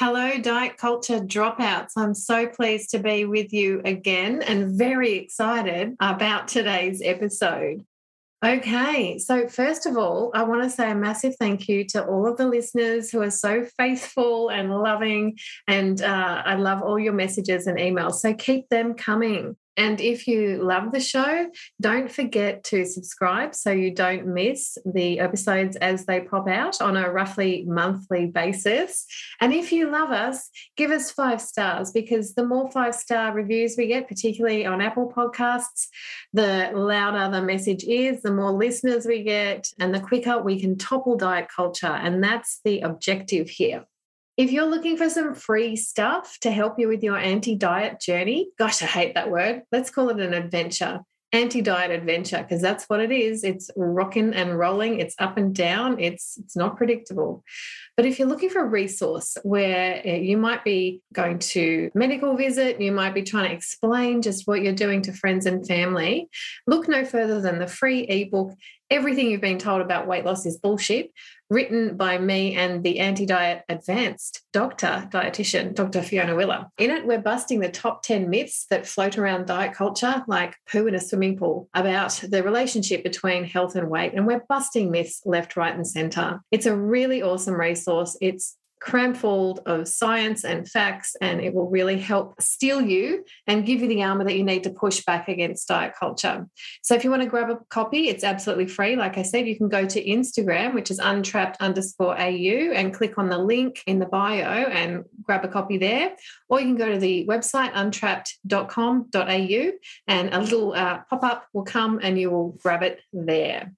Hello, diet culture dropouts. I'm so pleased to be with you again and very excited about today's episode. Okay, so first of all, I want to say a massive thank you to all of the listeners who are so faithful and loving, and uh, I love all your messages and emails. So keep them coming. And if you love the show, don't forget to subscribe so you don't miss the episodes as they pop out on a roughly monthly basis. And if you love us, give us five stars because the more five star reviews we get, particularly on Apple Podcasts, the louder the message is, the more listeners we get, and the quicker we can topple diet culture. And that's the objective here. If you're looking for some free stuff to help you with your anti diet journey, gosh, I hate that word. Let's call it an adventure. Anti diet adventure, because that's what it is. It's rocking and rolling, it's up and down, it's, it's not predictable. But if you're looking for a resource where eh, you might be going to medical visit, you might be trying to explain just what you're doing to friends and family, look no further than the free ebook Everything you've been told about weight loss is bullshit, written by me and the anti diet advanced doctor, dietitian, Dr. Fiona Willer. In it, we're busting the top 10 myths that float around diet culture, like poo in a swimming pool, about the relationship between health and weight. And we're busting myths left, right, and center. It's a really awesome resource. It's cram full of science and facts, and it will really help steel you and give you the armor that you need to push back against diet culture. So, if you want to grab a copy, it's absolutely free. Like I said, you can go to Instagram, which is untrapped underscore AU, and click on the link in the bio and grab a copy there. Or you can go to the website untrapped.com.au, and a little uh, pop up will come and you will grab it there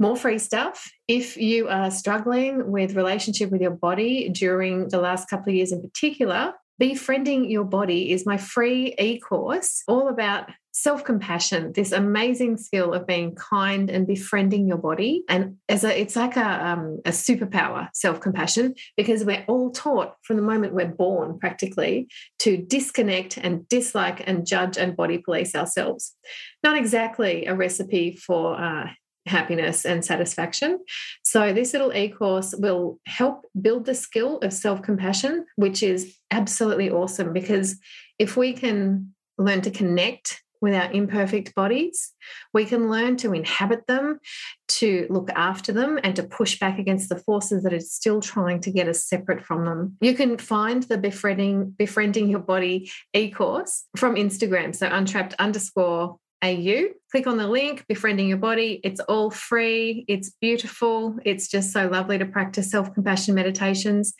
more free stuff. If you are struggling with relationship with your body during the last couple of years in particular, Befriending Your Body is my free e-course all about self-compassion, this amazing skill of being kind and befriending your body. And as a, it's like a, um, a superpower, self-compassion, because we're all taught from the moment we're born practically to disconnect and dislike and judge and body police ourselves. Not exactly a recipe for uh, happiness and satisfaction. So, this little e course will help build the skill of self compassion, which is absolutely awesome because if we can learn to connect with our imperfect bodies, we can learn to inhabit them, to look after them, and to push back against the forces that are still trying to get us separate from them. You can find the befriending befriending your body e-course from Instagram. So untrapped underscore AU. Click on the link, Befriending Your Body. It's all free. It's beautiful. It's just so lovely to practice self compassion meditations.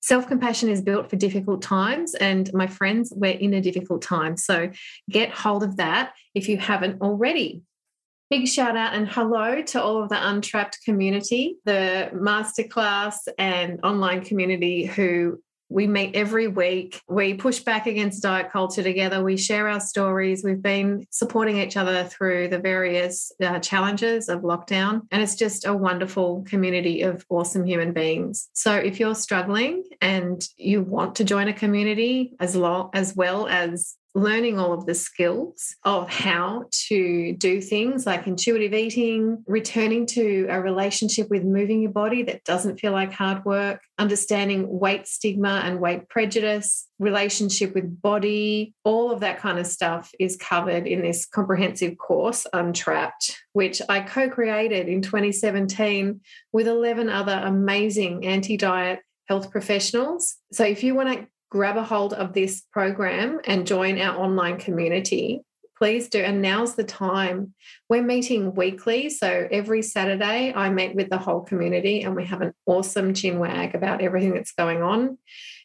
Self compassion is built for difficult times. And my friends, we're in a difficult time. So get hold of that if you haven't already. Big shout out and hello to all of the Untrapped community, the masterclass and online community who we meet every week. We push back against diet culture together. We share our stories. We've been supporting each other through the various uh, challenges of lockdown. And it's just a wonderful community of awesome human beings. So if you're struggling and you want to join a community as, as well as learning all of the skills of how to do things like intuitive eating, returning to a relationship with moving your body that doesn't feel like hard work, understanding weight stigma and weight prejudice, relationship with body, all of that kind of stuff is covered in this comprehensive course, Untrapped, which I co created in 2017 with 11 other amazing anti diet health professionals. So if you want to grab a hold of this program and join our online community, please do. And now's the time. We're meeting weekly. So every Saturday, I meet with the whole community and we have an awesome chin wag about everything that's going on.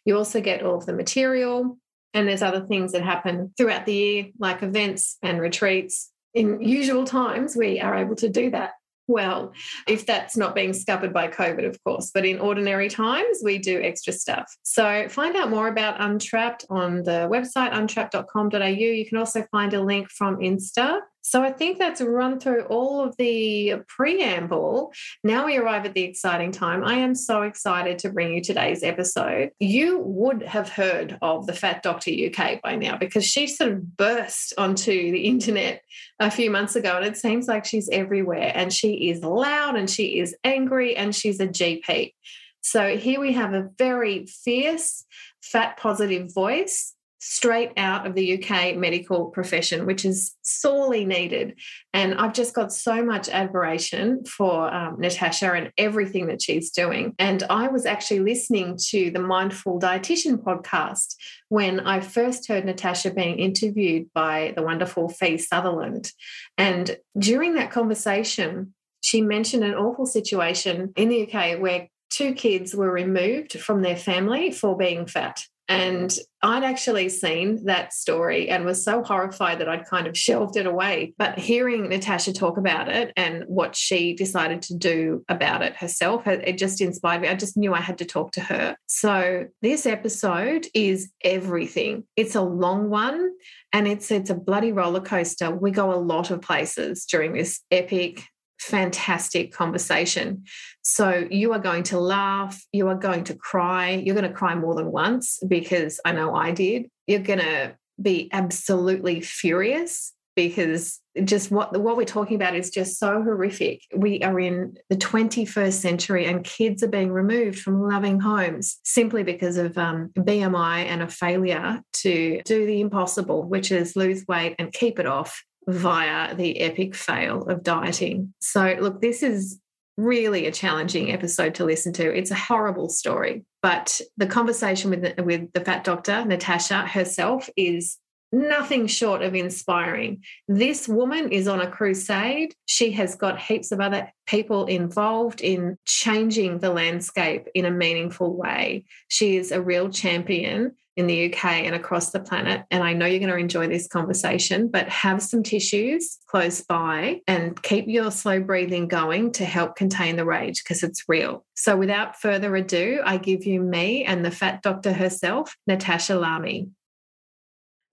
You also get all of the material. And there's other things that happen throughout the year, like events and retreats. In usual times, we are able to do that well, if that's not being scuppered by COVID, of course. But in ordinary times, we do extra stuff. So find out more about Untrapped on the website, untrapped.com.au. You can also find a link from Insta so I think that's run through all of the preamble. Now we arrive at the exciting time. I am so excited to bring you today's episode. You would have heard of the Fat Doctor UK by now because she sort of burst onto the internet a few months ago and it seems like she's everywhere and she is loud and she is angry and she's a GP. So here we have a very fierce, fat positive voice straight out of the UK medical profession, which is sorely needed. And I've just got so much admiration for um, Natasha and everything that she's doing. And I was actually listening to the Mindful Dietitian podcast when I first heard Natasha being interviewed by the wonderful Fi Sutherland. And during that conversation, she mentioned an awful situation in the UK where two kids were removed from their family for being fat. And I'd actually seen that story and was so horrified that I'd kind of shelved it away. But hearing Natasha talk about it and what she decided to do about it herself, it just inspired me. I just knew I had to talk to her. So this episode is everything. It's a long one and it's it's a bloody roller coaster. We go a lot of places during this epic fantastic conversation. So you are going to laugh, you are going to cry, you're going to cry more than once because I know I did. You're going to be absolutely furious because just what what we're talking about is just so horrific. We are in the 21st century, and kids are being removed from loving homes simply because of um, BMI and a failure to do the impossible, which is lose weight and keep it off via the epic fail of dieting. So, look, this is really a challenging episode to listen to. It's a horrible story, but the conversation with the, with the fat doctor, Natasha herself, is nothing short of inspiring. This woman is on a crusade. She has got heaps of other people involved in changing the landscape in a meaningful way. She is a real champion in the UK and across the planet. And I know you're going to enjoy this conversation, but have some tissues close by and keep your slow breathing going to help contain the rage because it's real. So, without further ado, I give you me and the fat doctor herself, Natasha Larmie.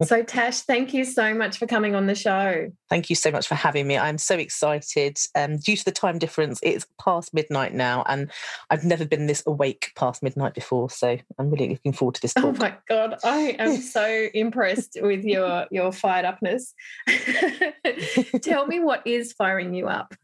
So, Tash, thank you so much for coming on the show. Thank you so much for having me. I'm so excited. Um, due to the time difference, it's past midnight now, and I've never been this awake past midnight before. So, I'm really looking forward to this. Oh talk. Oh my god, I am so impressed with your your fired upness. Tell me what is firing you up.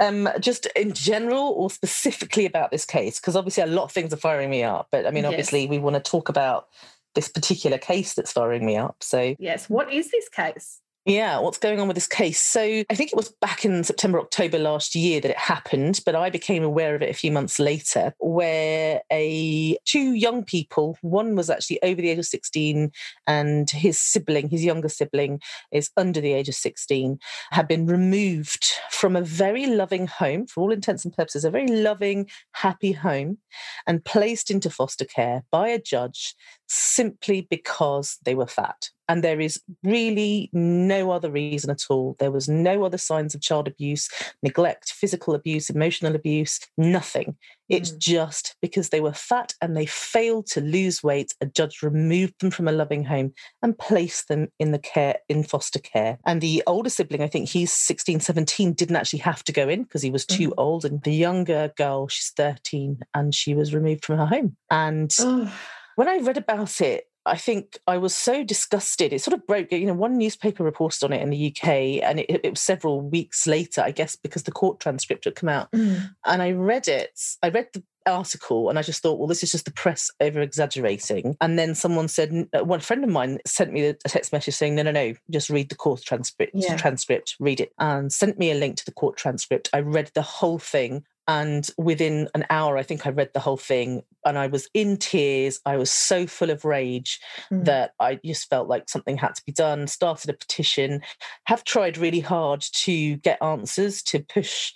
Um, just in general or specifically about this case? Because obviously a lot of things are firing me up, but I mean, obviously yes. we want to talk about this particular case that's firing me up. So, yes, what is this case? Yeah, what's going on with this case? So I think it was back in September, October last year that it happened, but I became aware of it a few months later, where a two young people, one was actually over the age of 16 and his sibling, his younger sibling, is under the age of 16, had been removed from a very loving home, for all intents and purposes, a very loving, happy home, and placed into foster care by a judge simply because they were fat. And there is really no other reason at all. There was no other signs of child abuse, neglect, physical abuse, emotional abuse, nothing. It's mm. just because they were fat and they failed to lose weight, a judge removed them from a loving home and placed them in the care in foster care. And the older sibling, I think he's 16, 17, didn't actually have to go in because he was too mm. old. And the younger girl, she's 13, and she was removed from her home. And when I read about it, I think I was so disgusted. It sort of broke, you know, one newspaper reported on it in the UK, and it, it was several weeks later, I guess, because the court transcript had come out. Mm. And I read it. I read the article and I just thought, well, this is just the press over exaggerating. And then someone said, uh, one friend of mine sent me a text message saying, no, no, no, just read the court transcript, yeah. transcript, read it, and sent me a link to the court transcript. I read the whole thing. And within an hour, I think I read the whole thing and I was in tears. I was so full of rage mm. that I just felt like something had to be done. Started a petition, have tried really hard to get answers to push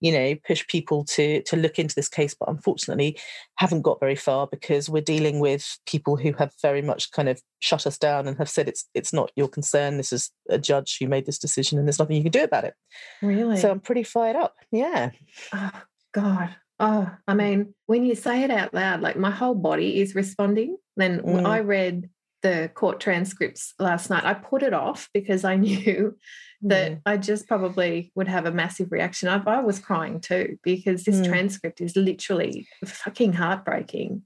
you know, push people to to look into this case, but unfortunately haven't got very far because we're dealing with people who have very much kind of shut us down and have said it's it's not your concern. This is a judge who made this decision and there's nothing you can do about it. Really? So I'm pretty fired up. Yeah. Oh God. Oh, I mean, when you say it out loud, like my whole body is responding. Then Mm. I read the court transcripts last night. I put it off because I knew that Mm. I just probably would have a massive reaction. I, I was crying too because this Mm. transcript is literally fucking heartbreaking.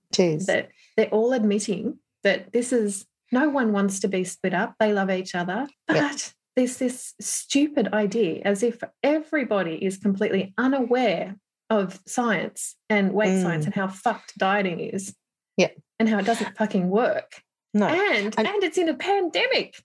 That they're all admitting that this is no one wants to be split up. They love each other, but Yeah. there's this stupid idea as if everybody is completely unaware of science and weight science Mm. and how fucked dieting is. Yeah. And how it doesn't fucking work. no. And, And- and it's in a pandemic.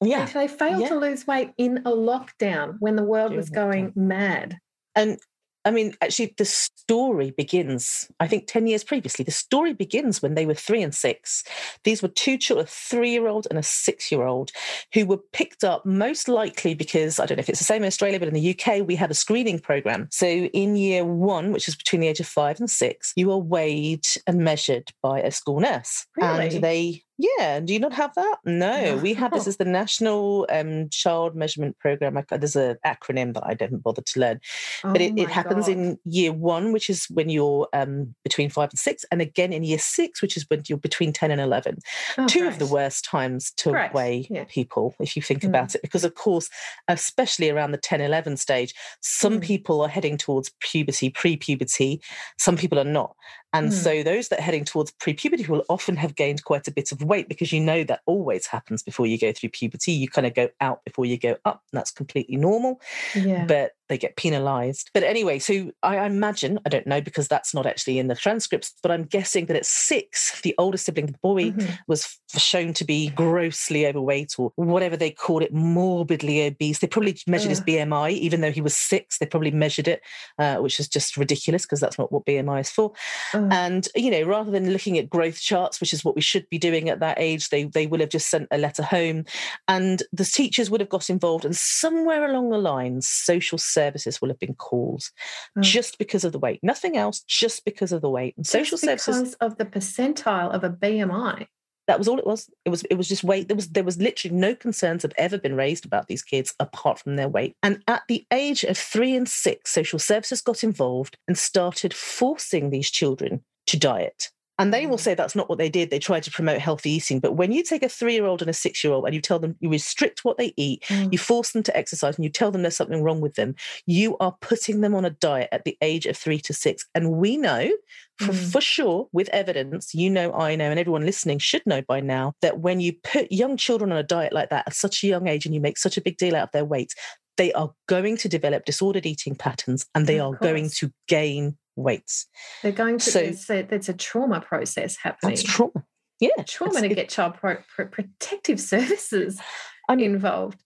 Yeah. They failed Yeah. to lose weight in a lockdown when the world was going mad. And I mean, actually, the story begins, I think, 10 years previously. The story begins when they were three and six. These were two children, a three year old and a six year old, who were picked up most likely because I don't know if it's the same in Australia, but in the UK, we have a screening program. So in year one, which is between the age of five and six, you are weighed and measured by a school nurse. Really? And they, yeah, do you not have that? No, we had this No. as the National um, Child Measurement Program. I, there's an acronym that I didn't bother to learn but Oh it, it happens God. in year one, which is when you're um, between five and six, and again in year six, which is when you're between 10 and 11. Oh, Two of the worst times to weigh yeah. people, if you think Mm. about it, because of course, especially around the 10 11 stage, some Mm. people are heading towards puberty, pre puberty, some people are not. And Mm. so those that are heading towards pre puberty will often have gained quite a bit of weight because you know that always happens before you go through puberty. You kind of go out before you go up, and that's completely normal Yeah. but they get penalized. But anyway, so I imagine, I don't know because that's not actually in the transcripts, but I'm guessing that at six, the older sibling, the boy, Mhm. was shown to be grossly overweight or whatever they called it, morbidly obese. They probably measured his BMI, even though he was six, they probably measured it, uh, which is just ridiculous because that's not what BMI is for. And you know, rather than looking at growth charts, which is what we should be doing at that age, they they will have just sent a letter home, and the teachers would have got involved, and somewhere along the lines, social services will have been called, oh. just because of the weight, nothing else, just because of the weight. And social Just services, because of the percentile of a BMI. that was all it was. It was it was just weight. There was there was literally no concerns have ever been raised about these kids apart from their weight. And at the age of three and six, social services got involved and started forcing these children to diet. And they will Mm. say that's not what they did. They tried to promote healthy eating. But when you take a three year old and a six year old and you tell them you restrict what they eat, Mm. you force them to exercise and you tell them there's something wrong with them, you are putting them on a diet at the age of three to six. And we know for, Mm. for sure, with evidence, you know, I know, and everyone listening should know by now that when you put young children on a diet like that at such a young age and you make such a big deal out of their weight, they are going to develop disordered eating patterns and they Of are going to gain weight. They're going to, So- there's, a, there's a trauma process happening. That's trauma. Yeah. trauma to get child pro- pro- protective services I mean, involved.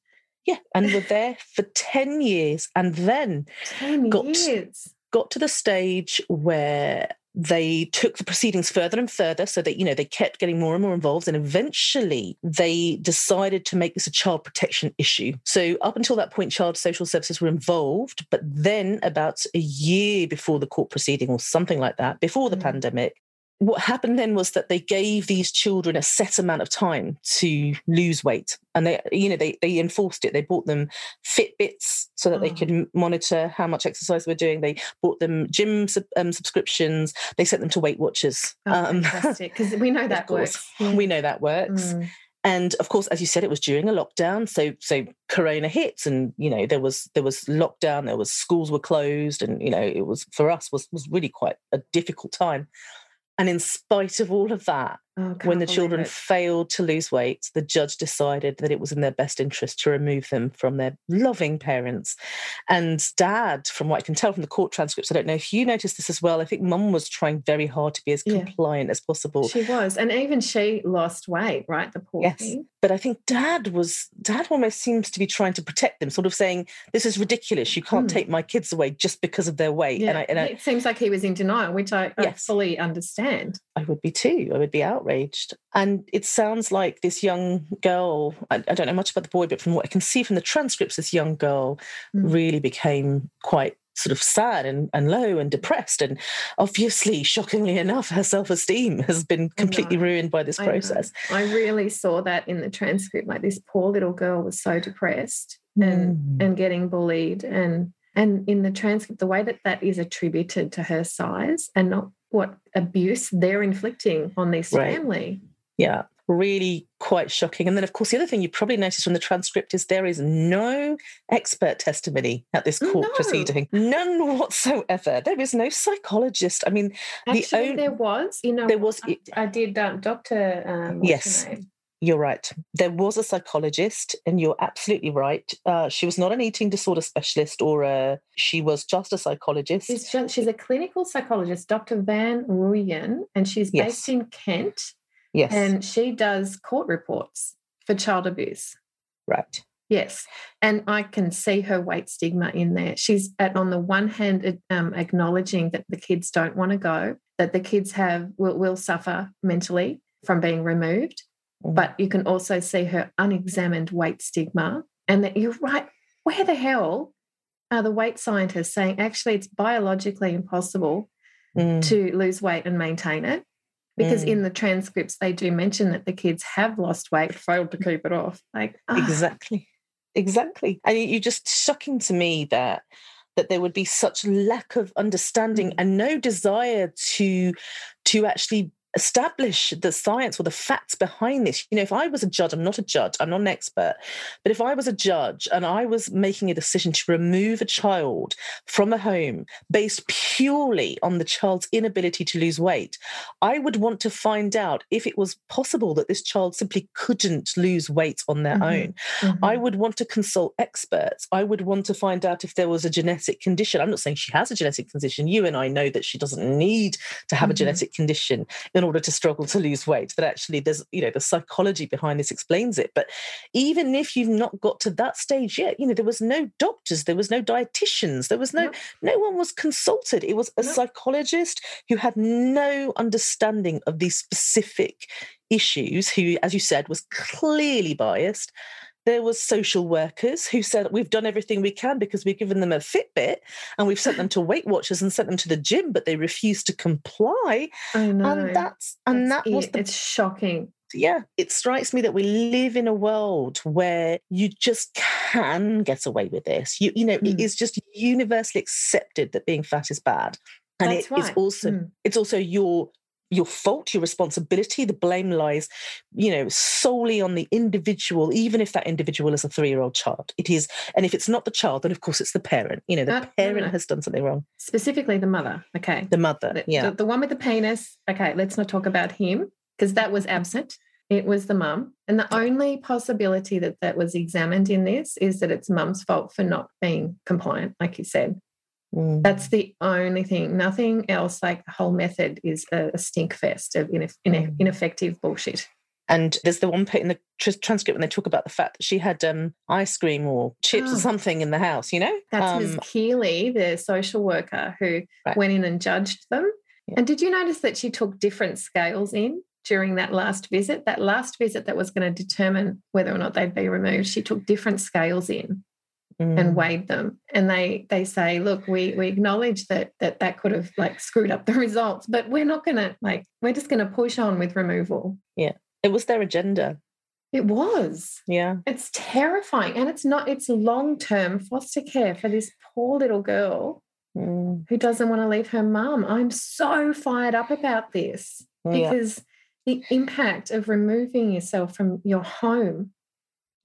yeah. And we're there for 10 years and then 10 got- years. got to the stage where they took the proceedings further and further so that you know they kept getting more and more involved and eventually they decided to make this a child protection issue so up until that point child social services were involved but then about a year before the court proceeding or something like that before the Mm. pandemic what happened then was that they gave these children a set amount of time to lose weight and they you know they they enforced it they bought them fitbits so that they Oh. could monitor how much exercise they were doing they bought them gym sub, um, subscriptions they sent them to weight watchers Oh, um, fantastic. Because we know that works. Yeah. we know that works Mm. and of course as you said it was during a lockdown so so corona hits and you know there was there was lockdown there was schools were closed and you know it was for us was was really quite a difficult time and in spite of all of that Oh, when the children it. failed to lose weight, the judge decided that it was in their best interest to remove them from their loving parents. And dad, from what I can tell from the court transcripts, I don't know if you noticed this as well. I think mum was trying very hard to be as Yeah. compliant as possible. She was. And even she lost weight, right? The poor Yes. thing. But I think dad was, dad almost seems to be trying to protect them, sort of saying, This is ridiculous. You can't Mm. take my kids away just because of their weight. Yeah. And, I, and I, it seems like he was in denial, which I, I fully understand. I would be too. I would be outraged. And it sounds like this young girl, I, I don't know much about the boy, but from what I can see from the transcripts, this young girl Mm. really became quite sort of sad and, and low and depressed. And obviously, shockingly enough, her self esteem has been completely ruined by this process. I, I, really saw that in the transcript. Like this poor little girl was so depressed and mm. and getting bullied and and in the transcript the way that that is attributed to her size and not what abuse they're inflicting on this right. family yeah really quite shocking. And then, of course, the other thing you probably noticed from the transcript is there is no expert testimony at this court no. proceeding, none whatsoever. There is no psychologist. I mean, Actually, the only, there was, you know, there was. I, I did uh, Doctor. Um, yes. You're right. There was a psychologist, and you're absolutely right. Uh, she was not an eating disorder specialist, or a, she was just a psychologist. She's, just, she's a clinical psychologist, Dr. Van Rooyen, and she's yes. based in Kent. Yes. And she does court reports for child abuse. Right. Yes. And I can see her weight stigma in there. She's at, on the one hand um, acknowledging that the kids don't want to go, that the kids have will, will suffer mentally from being removed. But you can also see her unexamined weight stigma. And that you're right. Where the hell are the weight scientists saying actually it's biologically impossible mm. to lose weight and maintain it? because mm. in the transcripts they do mention that the kids have lost weight failed to keep it off like oh. exactly exactly and you're just shocking to me that that there would be such lack of understanding mm. and no desire to to actually establish the science or the facts behind this. You know, if I was a judge, I'm not a judge, I'm not an expert, but if I was a judge and I was making a decision to remove a child from a home based purely on the child's inability to lose weight, I would want to find out if it was possible that this child simply couldn't lose weight on their mm-hmm. own. Mm-hmm. I would want to consult experts. I would want to find out if there was a genetic condition. I'm not saying she has a genetic condition. You and I know that she doesn't need to have mm-hmm. a genetic condition in order to struggle to lose weight that actually there's you know the psychology behind this explains it. But even if you've not got to that stage yet you know there was no doctors there was no dietitians there was no no, no one was consulted. It was a no. psychologist who had no understanding of these specific issues who as you said was clearly biased there was social workers who said we've done everything we can because we've given them a Fitbit and we've sent them to Weight Watchers and sent them to the gym, but they refused to comply. I know. And that's and that's that was the, it's shocking. Yeah, it strikes me that we live in a world where you just can get away with this. You you know, mm. it is just universally accepted that being fat is bad and That's it right. is also mm. it's also your your fault, your responsibility. The blame lies, you know, solely on the individual, even if that individual is a three year old child. It is, and if it's not the child, then of course it's the parent. You know, the parent no. has done something wrong. Specifically, the mother. Okay. The mother. The, yeah. The, the one with the penis. Okay, let's not talk about him because that was absent. It was the mum. And the only possibility that that was examined in this is that it's mum's fault for not being compliant, like you said. Mm. That's the only thing. Nothing else. Like the whole method is a, a stink fest of ineff- mm. ineffective bullshit. And there's the one put in the tr- transcript when they talk about the fact that she had um, ice cream or chips oh. or something in the house, you know? That's um, Ms. Keeley, the social worker who right. went in and judged them. Yeah. And did you notice that she took different scales in during that last visit? That last visit that was going to determine whether or not they'd be removed, she took different scales in mm. and weighed them. And they they say look we we acknowledge that that that could have like screwed up the results but we're not to like we're just to push on with removal. Yeah. It was their agenda. It was. Yeah. It's terrifying and it's not it's long term foster care for this poor little girl mm. who doesn't want to leave her mum. I'm so fired up about this because the impact of removing yourself from your home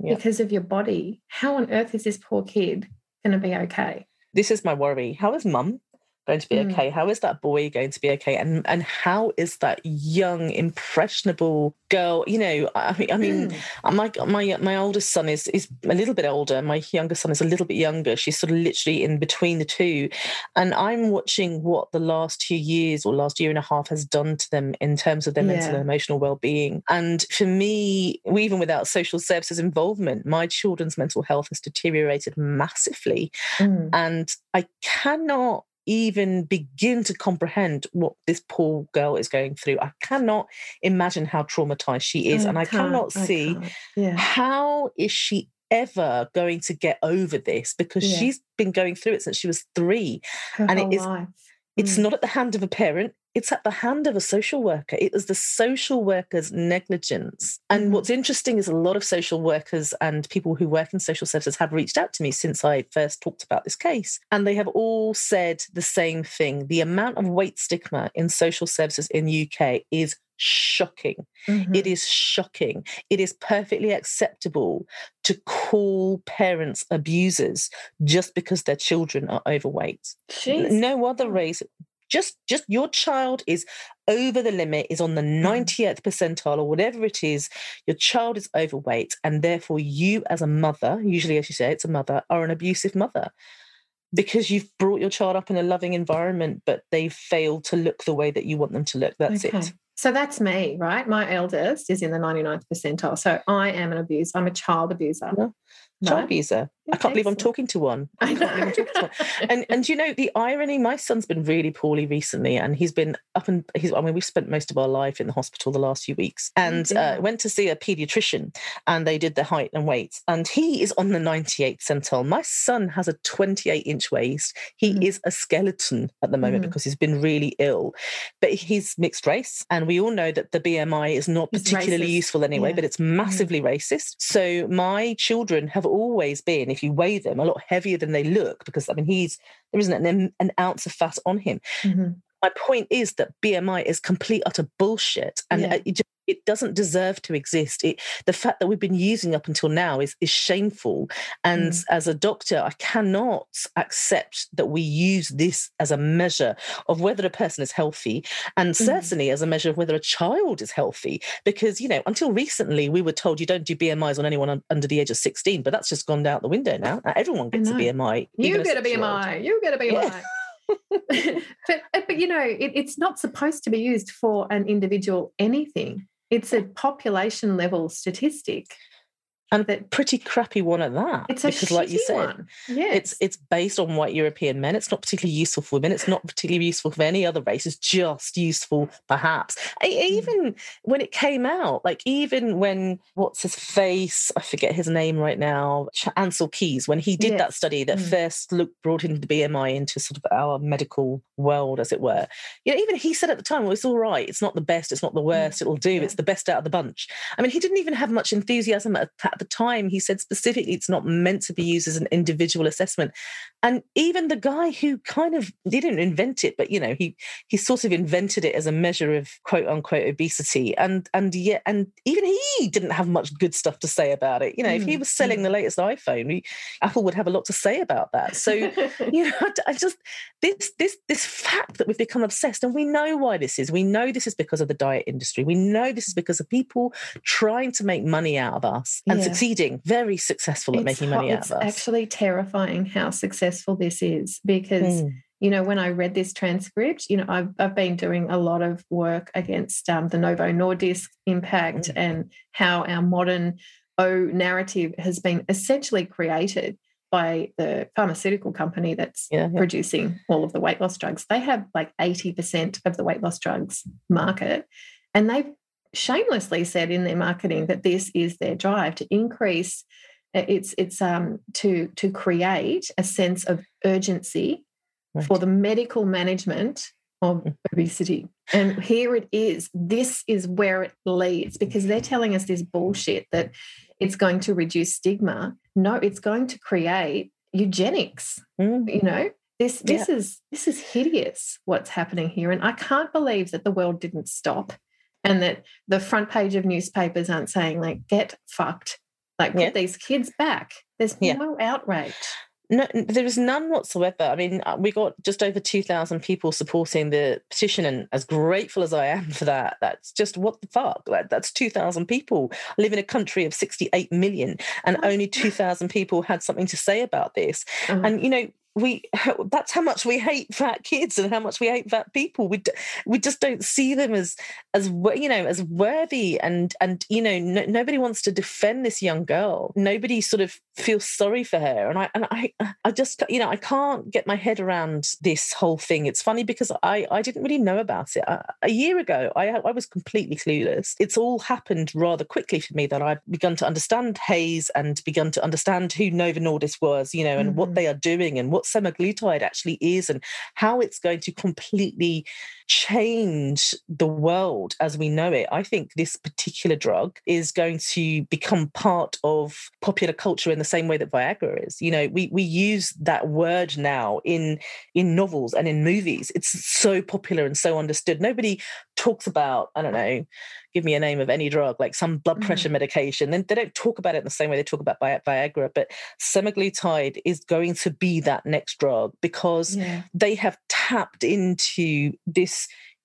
yeah. because of your body, how on earth is this poor kid going to be okay? This is my worry. How is mum going to be mm. okay? How is that boy going to be okay? And and how is that young, impressionable girl? You know, I mean, I mean, mm. my my my oldest son is is a little bit older. My younger son is a little bit younger. She's sort of literally in between the two, and I'm watching what the last two years or last year and a half has done to them in terms of their yeah. mental and emotional well-being. And for me, even without social services involvement, my children's mental health has deteriorated massively, mm. and I cannot even begin to comprehend what this poor girl is going through. I cannot imagine how traumatized she is, I and I cannot see I yeah. how is she ever going to get over this because Yeah. she's been going through it since she was three. Her and it is. life. It's Mm. not at the hand of a parent, it's at the hand of a social worker. It is the social worker's negligence. And Mhm. what's interesting is a lot of social workers and people who work in social services have reached out to me since I first talked about this case. And they have all said the same thing. The amount of weight stigma in social services in UK is shocking. Mhm. It is shocking. It is perfectly acceptable to call parents abusers just because their children are overweight. Jeez. No other race. Just, just your child is over the limit, is on the Mm-hmm. 90th percentile or whatever it is. Your child is overweight, and therefore you, as a mother, usually as you say, it's a mother, are an abusive mother because you've brought your child up in a loving environment, but they've failed to look the way that you want them to look. That's Okay. it. So that's me, right? My eldest is in the 99th percentile. So I am an abuser. I'm a child abuser. Yeah. Child Right? abuser. Yeah, I can't believe I'm talking to one. I can't believe I'm talking to one. and and you know the irony my son's been really poorly recently and he's been up and he's i mean we've spent most of our life in the hospital the last few weeks and uh, went to see a pediatrician and they did the height and weight and he is on the 98th centile my son has a 28 inch waist he Mhm. is a skeleton at the moment Mhm. because he's been really ill but he's mixed race and we all know that the bmi is not It's particularly racist. useful anyway Yeah. but it's massively racist so my children have always been if you weigh them a lot heavier than they look because i mean he's there isn't an, an ounce of fat on him Mhm. my point is that BMI is complete utter bullshit, and Yeah. uh, it, just, it doesn't deserve to exist. It, the fact that we've been using up until now is is shameful. And Mm. as a doctor, I cannot accept that we use this as a measure of whether a person is healthy, and Mm. certainly as a measure of whether a child is healthy. Because you know, until recently, we were told you don't do BMIs on anyone un- under the age of sixteen, but that's just gone out the window now. Everyone gets a. BMI. You get a six-year-old. BMI. You get a BMI. Yeah. but uh, but you know, it, it's not supposed to be used for an individual anything. It's a population level statistic. And that pretty crappy one at that. it's a because, like you said, one. Yes. it's it's based on white European men. It's not particularly useful for women. It's not particularly useful for any other race. It's just useful, perhaps. E- Mm. Even when it came out, like even when what's his face? I forget his name right now. Ancel Keys, when he did that study that Mm. first looked brought in the BMI into sort of our medical world, as it were. You know, even he said at the time, "Well, it's all right. It's not the best. It's not the worst. It'll do. Mm. Yeah. It's the best out of the bunch." I mean, he didn't even have much enthusiasm at, at the time. He said specifically it's not meant to be used as an individual assessment. And even the guy who kind of didn't invent it, but you know, he he sort of invented it as a measure of quote unquote obesity. And and yet and even he didn't have much good stuff to say about it. You know, if he Mm, was selling the latest iPhone, he, Apple would have a lot to say about that. So you know, I just this this this fact that we've become obsessed, and we know why this is. We know this is because of the diet industry. We know this is because of people trying to make money out of us and Yeah. succeeding, very successful at It's making money out it's of us. actually terrifying how successful this is because Mm. you know when I read this transcript, you know I've I've been doing a lot of work against um, the Novo Nordisk impact Mm. and how our modern O narrative has been essentially created by the pharmaceutical company that's Yeah, yeah. producing all of the weight loss drugs. They have like 80% of the weight loss drugs market. And they've shamelessly said in their marketing that this is their drive to increase it's it's um to to create a sense of urgency Right. for the medical management of Mm. obesity. And here it is. This is where it leads because they're telling us this bullshit that it's going to reduce stigma. No, it's going to create eugenics. Mm. You know, this this is this is hideous what's happening here. And I can't believe that the world didn't stop and that the front page of newspapers aren't saying like get fucked. Like put these kids back. There's Yeah. no outrage. No, there is none whatsoever. I mean, uh, we got just over 2,000 people supporting the petition, and as grateful as I am for that, that's just what the fuck? Like, that's 2,000 people. I live in a country of 68 million, and only 2,000 people had something to say about this. Uh, And, you know, we that's how much we hate fat kids and how much we hate fat people. We we just don't see them as as you know as worthy and and you know no, nobody wants to defend this young girl. Nobody sort of feels sorry for her. And i and i i just you know i can't get my head around this whole thing. It's funny because i i didn't really know about it. A, a year ago i i was completely clueless. It's all happened rather quickly for me that i've begun to understand hayes and begun to understand who Novo Nordisk was you know and mm-hmm. what they are doing and what semaglutide actually is and how it's going to completely change the world as we know it. I think this particular drug is going to become part of popular culture in the same way that Viagra is. You know, we we use that word now in in novels and in movies. It's so popular and so understood. Nobody talks about, I don't know, give me a name of any drug, like some blood mm-hmm. pressure mm-hmm. medication. Then they don't talk about it in the same way they talk about Viagra, but semaglutide is going to be that next drug because yeah. they have tapped into this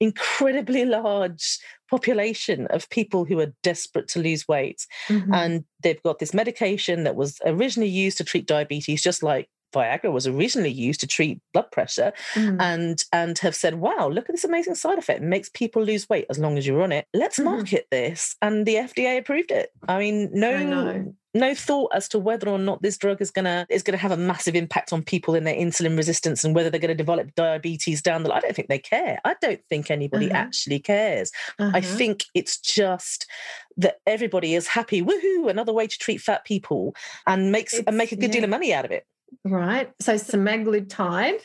incredibly large population of people who are desperate to lose weight. Mm-hmm. And they've got this medication that was originally used to treat diabetes, just like Viagra was originally used to treat blood pressure, mm. and and have said, "Wow, look at this amazing side effect! It makes people lose weight as long as you're on it. Let's mm-hmm. market this." And the FDA approved it. I mean, no, I no thought as to whether or not this drug is gonna is gonna have a massive impact on people in their insulin resistance and whether they're going to develop diabetes down the line. I don't think they care. I don't think anybody mm-hmm. actually cares. Mm-hmm. I think it's just that everybody is happy. Woohoo! Another way to treat fat people and makes it's, and make a good yeah. deal of money out of it. Right. So semaglutide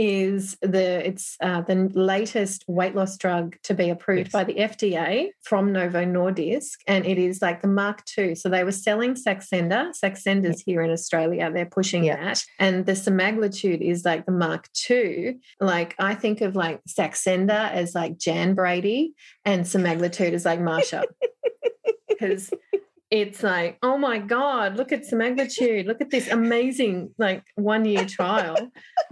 is the it's uh, the latest weight loss drug to be approved yes. by the FDA from Novo Nordisk, and it is like the Mark II. So they were selling Saxenda. Saxenda's here in Australia. They're pushing yeah. that, and the semaglutide is like the Mark II. Like I think of like Saxenda as like Jan Brady, and semaglutide is like Marsha. because it's like, oh my God, look at semaglutide. Look at this amazing, like one year trial.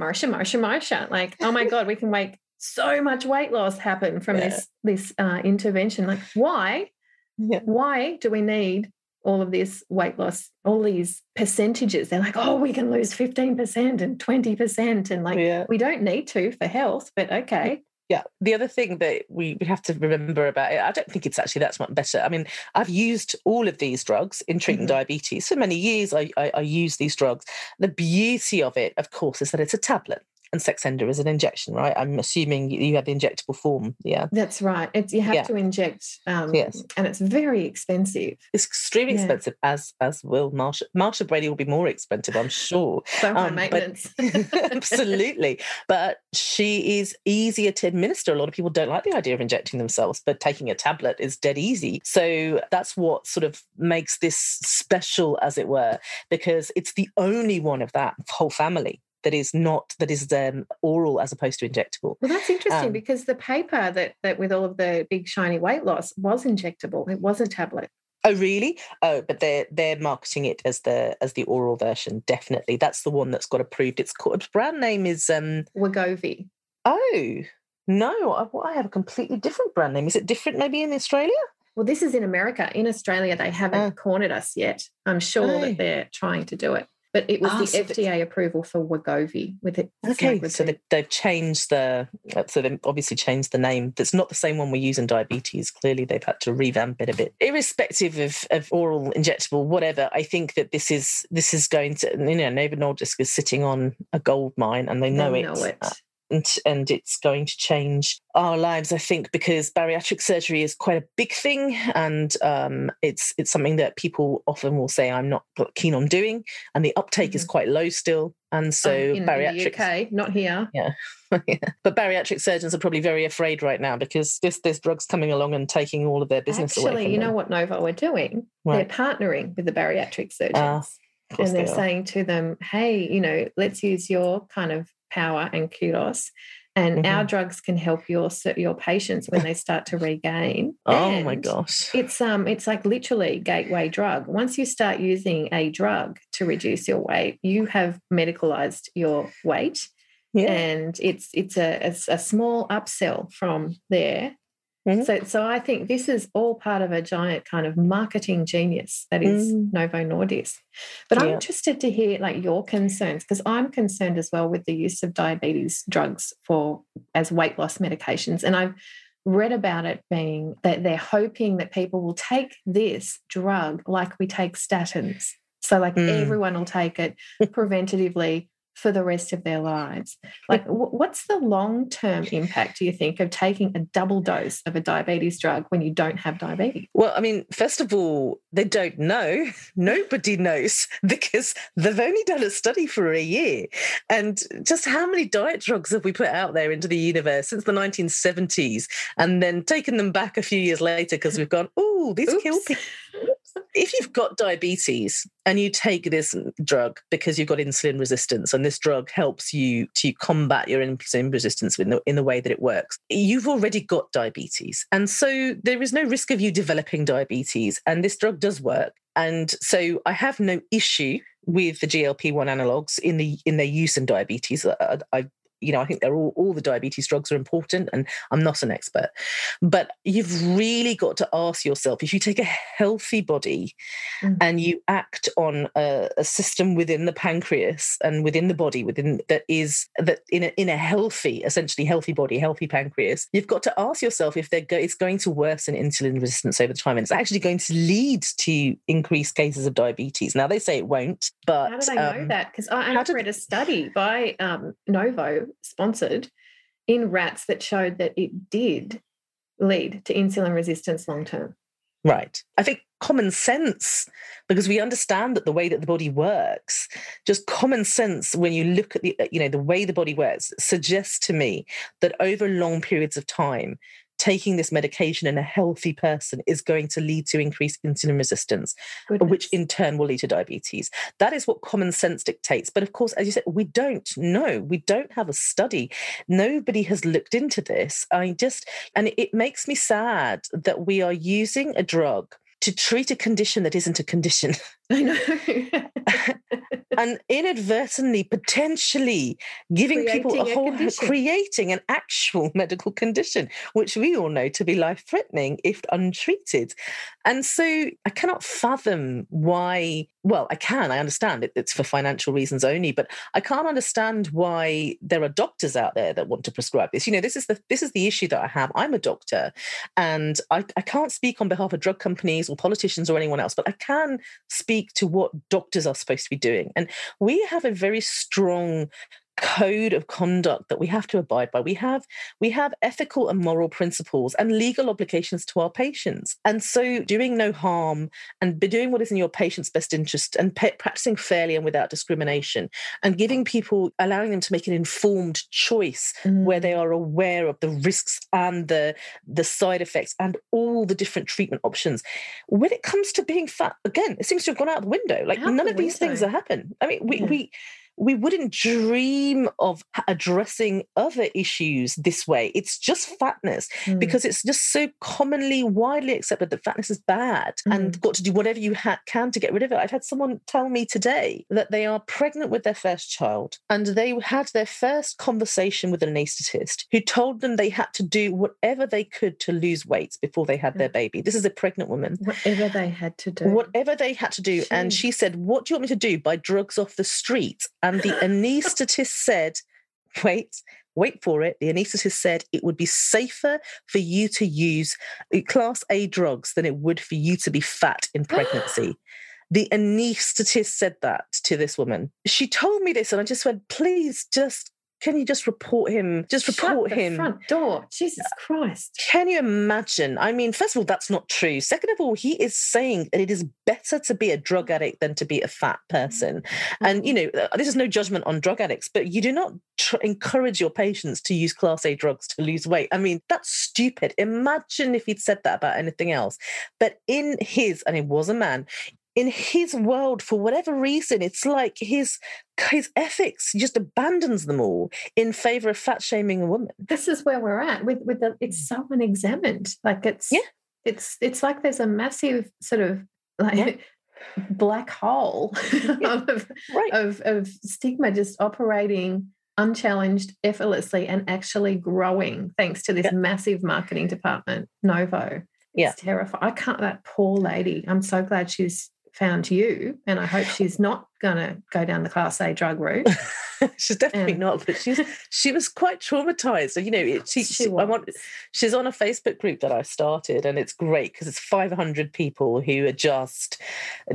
Marsha, Marsha, Marsha. Like, oh my God, we can make so much weight loss happen from yeah. this this uh, intervention. Like, why? Yeah. Why do we need all of this weight loss, all these percentages? They're like, oh, we can lose 15% and 20%. And like, yeah. we don't need to for health, but okay. Yeah. The other thing that we, we have to remember about it, I don't think it's actually that's much better. I mean, I've used all of these drugs in treating mm-hmm. diabetes for many years. I, I, I use these drugs. The beauty of it, of course, is that it's a tablet and Saxenda is an injection, right? I'm assuming you have the injectable form. Yeah, that's right. It's you have yeah. to inject. Um, yes, and it's very expensive. It's extremely yeah. expensive, as as will Marsha. Marsha Brady will be more expensive, I'm sure. so um, maintenance. absolutely, but she is easier to administer. A lot of people don't like the idea of injecting themselves, but taking a tablet is dead easy. So that's what sort of makes this special, as it were, because it's the only one of that whole family that is not that is um, oral as opposed to injectable. Well, that's interesting um, because the paper that that with all of the big shiny weight loss was injectable. It was a tablet. Oh, really? Oh, but they're they're marketing it as the as the oral version. Definitely, that's the one that's got approved. It's called its brand name is um Wegovy. Oh no, I, I have a completely different brand name. Is it different maybe in Australia? Well, this is in America. In Australia, they haven't oh. cornered us yet. I'm sure oh. that they're trying to do it. But it was oh, the so FDA approval for Wegovy with it. Okay, so they, have changed the, uh, so they've obviously changed the name. That's not the same one we use in diabetes. Clearly, they've had to revamp it a bit. Irrespective of, of oral, injectable, whatever, I think that this is this is going to, you know, Novo Nordisk is sitting on a gold mine, and they know, they know it. it. And, and it's going to change our lives, I think, because bariatric surgery is quite a big thing, and um, it's it's something that people often will say I'm not keen on doing, and the uptake mm-hmm. is quite low still. And so um, in bariatric, the UK, not here. Yeah. yeah. But bariatric surgeons are probably very afraid right now because this this drug's coming along and taking all of their business Actually, away. Actually, you them. know what Novo are doing? Right. They're partnering with the bariatric surgeons. Uh, and they're they saying to them, hey, you know, let's use your kind of power and kudos and mm-hmm. our drugs can help your your patients when they start to regain. oh and my gosh! It's um it's like literally gateway drug. Once you start using a drug to reduce your weight, you have medicalized your weight, yeah. and it's it's a, a, a small upsell from there. Mm-hmm. So, so I think this is all part of a giant kind of marketing genius that is mm. Novo Nordisk. But I'm interested to hear like your concerns because I'm concerned as well with the use of diabetes drugs for as weight loss medications, and I've read about it being that they're hoping that people will take this drug like we take statins. So, like mm. everyone will take it preventatively for the rest of their lives. Like, what's the long term impact, do you think, of taking a double dose of a diabetes drug when you don't have diabetes? Well, I mean, first of all, they don't know. Nobody knows because they've only done a study for a year. And just how many diet drugs have we put out there into the universe since the 1970s and then taken them back a few years later because we've gone, oh, these Oops. kill people if you've got diabetes and you take this drug because you've got insulin resistance and this drug helps you to combat your insulin resistance in the, in the way that it works, you've already got diabetes. And so there is no risk of you developing diabetes. And this drug does work. And so I have no issue with the GLP-1 analogs in the in their use in diabetes. I, I, you know, I think they're all, all the diabetes drugs are important, and I'm not an expert. But you've really got to ask yourself if you take a healthy body mm-hmm. and you act on a, a, system within the pancreas and within the body, within that is that in a, in a healthy, essentially healthy body, healthy pancreas, you've got to ask yourself if go, it's going to worsen insulin resistance over time, and it's actually going to lead to increased cases of diabetes. Now they say it won't, but how do they um, know that? Because I, I read a study by um, Novo sponsored in rats that showed that it did lead to insulin resistance long term. Right. I think common sense, because we understand that the way that the body works, just common sense when you look at the, you know, the way the body works suggests to me that over long periods of time, taking this medication in a healthy person is going to lead to increased insulin resistance, Goodness. which in turn will lead to diabetes. That is what common sense dictates. But of course, as you said, we don't know. We don't have a study. Nobody has looked into this. I just, and it makes me sad that we are using a drug to treat a condition that isn't a condition. I know. and inadvertently, potentially giving creating people a whole, a creating an actual medical condition, which we all know to be life threatening if untreated. And so I cannot fathom why, well, I can, I understand it, it's for financial reasons only, but I can't understand why there are doctors out there that want to prescribe this. You know, this is the this is the issue that I have. I'm a doctor and I, I can't speak on behalf of drug companies or politicians or anyone else, but I can speak to what doctors are supposed to be doing. And we have a very strong code of conduct that we have to abide by we have we have ethical and moral principles and legal obligations to our patients and so doing no harm and doing what is in your patient's best interest and practicing fairly and without discrimination and giving people allowing them to make an informed choice mm. where they mm. are aware of the risks and the the side effects and all the different treatment options when it comes to being fat again it seems to have gone out the window like out none of these things are happen i mean we yeah. we we wouldn't dream of addressing other issues this way. It's just fatness mm. because it's just so commonly, widely accepted that fatness is bad mm. and got to do whatever you ha- can to get rid of it. I've had someone tell me today that they are pregnant with their first child and they had their first conversation with an anaesthetist who told them they had to do whatever they could to lose weight before they had their baby. This is a pregnant woman. Whatever they had to do. Whatever they had to do. Jeez. And she said, What do you want me to do? Buy drugs off the street? And the anaesthetist said, wait, wait for it. The anaesthetist said it would be safer for you to use class A drugs than it would for you to be fat in pregnancy. the anaesthetist said that to this woman. She told me this, and I just went, please just can you just report him? Just report him. Front door. Jesus Christ. Can you imagine? I mean, first of all, that's not true. Second of all, he is saying that it is better to be a drug addict than to be a fat person. And you know, uh, this is no judgment on drug addicts, but you do not tr- encourage your patients to use class A drugs to lose weight. I mean, that's stupid. Imagine if he'd said that about anything else. But in his, and it was a man, in his world for whatever reason it's like his his ethics just abandons them all in favor of fat shaming a woman this is where we're at with with the it's so unexamined like it's yeah it's it's like there's a massive sort of like yeah. black hole yeah. of, right. of of stigma just operating unchallenged, effortlessly, and actually growing thanks to this Yeah. massive marketing department, Novo. Yeah. It's terrifying. I can't, that poor lady. I'm so glad she's found you, and I hope she's not going to go down the Class A drug route. she's definitely And- not, but she's she was quite traumatized. So you know, it, she, She she- I want she's on a Facebook group that I started, and it's great because it's 500 people who are just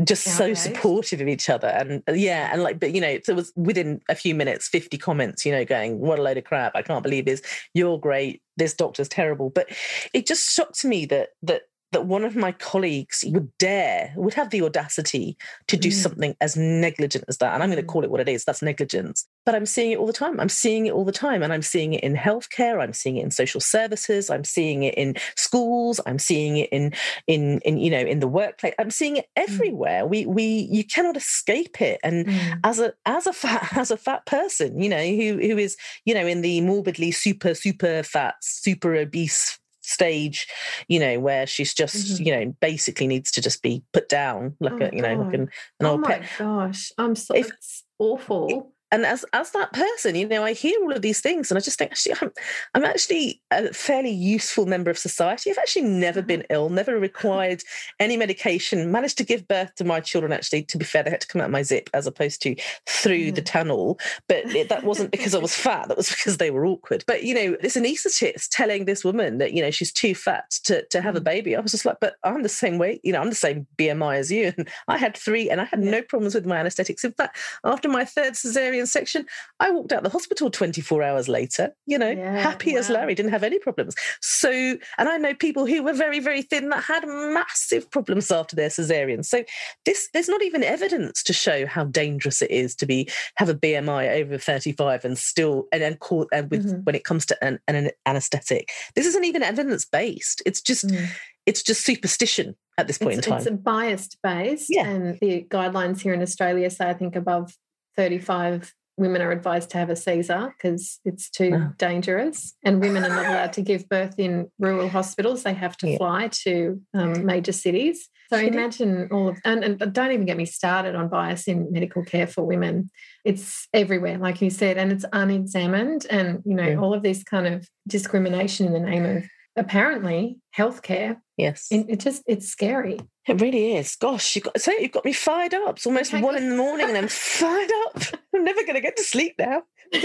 just so Outraged. supportive of each other, and uh, yeah, and like, but you know, so it was within a few minutes, 50 comments, you know, going, "What a load of crap! I can't believe this. You're great. This doctor's terrible." But it just shocked me that that that one of my colleagues would dare, would have the audacity to do Mm. something as negligent as that. And I'm going to Mm. call it what it is. That's negligence. But I'm seeing it all the time. I'm seeing it all the time. And I'm seeing it in healthcare. I'm seeing it in social services. I'm seeing it in schools. I'm seeing it in in in you know in the workplace. I'm seeing it everywhere. We we you cannot escape it. And Mm. as a as a fat as a fat person, you know, who who is you know in the morbidly super super fat super obese stage, you know, where she's just Mhm. you know basically needs to just be put down like Oh, a you know like an, an oh old my pet. gosh, I'm so If- it's awful. And as as that person, you know, I hear all of these things, and I just think actually I'm I'm actually a fairly useful member of society. I've actually never Uh-huh. been ill, never required any medication. Managed to give birth to my children. Actually, to be fair, they had to come out my zip as opposed to through the tunnel. But it, that wasn't because I was fat. That was because they were awkward. But you know, this anaesthetist telling this woman that you know she's too fat to to have a Mm. baby. I was just like, but I'm the same weight. You know, I'm the same BMI as you, and I had three, and I had no problems with my anaesthetics. In fact, after my third cesarean section, I walked out the hospital 24 hours later, you know, Yeah, happy as. Larry, didn't have any problems. So, and I know people who were very, very thin that had massive problems after their cesarean. So this there's not even evidence to show how dangerous it is to be have a BMI over 35 and still and then call and with Mhm. when it comes to an, an anesthetic. This isn't even evidence based. It's just Mm. it's just superstition at this point It's, in time. it's a biased base, Yeah. and the guidelines here in Australia say I think above 35 women are advised to have a Caesar because it's too Wow. dangerous, and women are not allowed to give birth in rural hospitals. They have to Yeah. fly to um, major cities. So Shitty. imagine all of, and, and don't even get me started on bias in medical care for women. It's everywhere, like you said, and it's unexamined, and you know Yeah. all of this kind of discrimination in the name of apparently healthcare. yes. It, it just it's scary. It really is. Gosh, you've got so you've got me fired up. It's almost one in the morning and I'm fired up. I'm never gonna get to sleep now.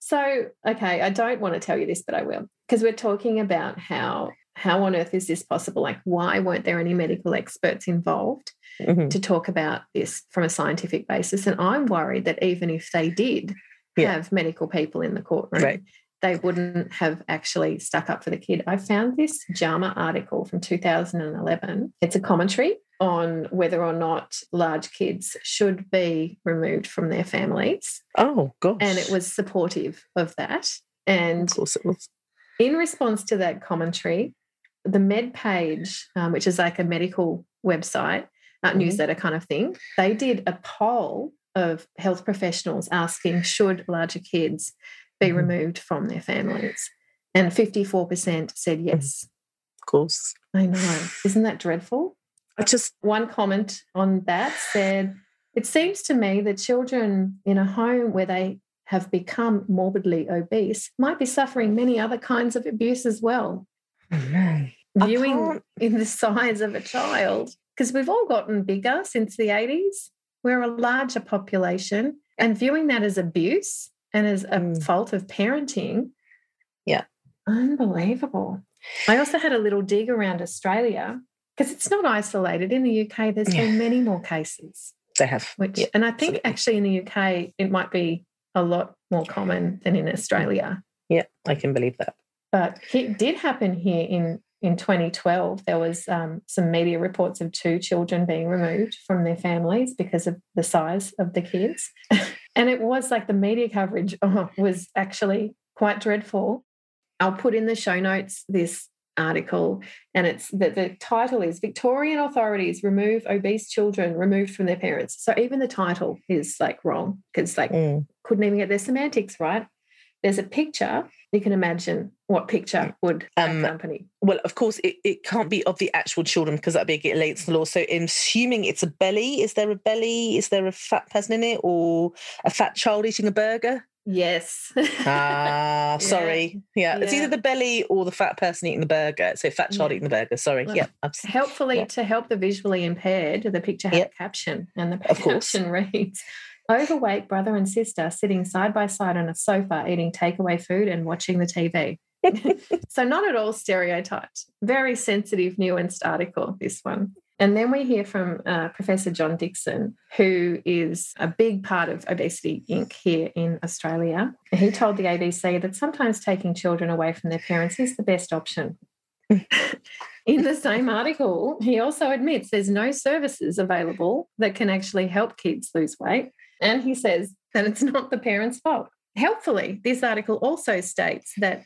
so, okay, I don't want to tell you this, but I will, because we're talking about how how on earth is this possible? Like, why weren't there any medical experts involved Mhm. to talk about this from a scientific basis? And I'm worried that even if they did Yeah. have medical people in the courtroom, Right. They wouldn't have actually stuck up for the kid. I found this JAMA article from 2011. It's a commentary on whether or not large kids should be removed from their families Oh gosh. and it was supportive of that. And of course it was. in response to that commentary, the Med page, um, which is like a medical website, uh, Mhm. newsletter kind of thing, they did a poll of health professionals asking should larger kids be Mhm. removed from their families, and fifty-four percent said yes. Of course. I know, isn't that dreadful? I just one comment on that said, It seems to me that children in a home where they have become morbidly obese might be suffering many other kinds of abuse as well. I Viewing in the size of a child, because we've all gotten bigger since the 80s, we're a larger population, and viewing that as abuse and as a Mm. fault of parenting. Yeah. Unbelievable. I also had a little dig around Australia because it's not isolated. In the UK, there's Yeah. been many more cases, They have. which, Yeah, and I think absolutely. actually in the UK, it might be a lot more common than in Australia. yeah, I can believe that. But it did happen here in, in 2012. There was um, some media reports of two children being removed from their families because of the size of the kids. and it was like the media coverage oh, was actually quite dreadful. I'll put in the show notes this article and it's that the title is Victorian authorities remove obese children removed from their parents. So even the title is like wrong because like Mm. couldn't even get their semantics right. There's a picture. You can imagine what picture would Um, accompany. Well, of course, it, it can't be of the actual children because that'd be against the law. So, in assuming it's a belly, is there a belly? Is there a fat person in it, or a fat child eating a burger? Yes. Ah, sorry. Yeah. It's Yeah. either the belly or the fat person eating the burger. So fat child Yeah. eating the burger. Sorry. Well, Yeah. Helpfully, Yeah. to help the visually impaired, the picture has Yep. a caption, and the Of course. caption reads Overweight brother and sister sitting side by side on a sofa eating takeaway food and watching the TV. so, not at all stereotyped. Very sensitive, nuanced article, this one. And then we hear from uh, Professor John Dixon, who is a big part of Obesity Inc. here in Australia. He told the ABC that sometimes taking children away from their parents is the best option. in the same article, he also admits there's no services available that can actually help kids lose weight. And he says that it's not the parents' fault. Helpfully, this article also states that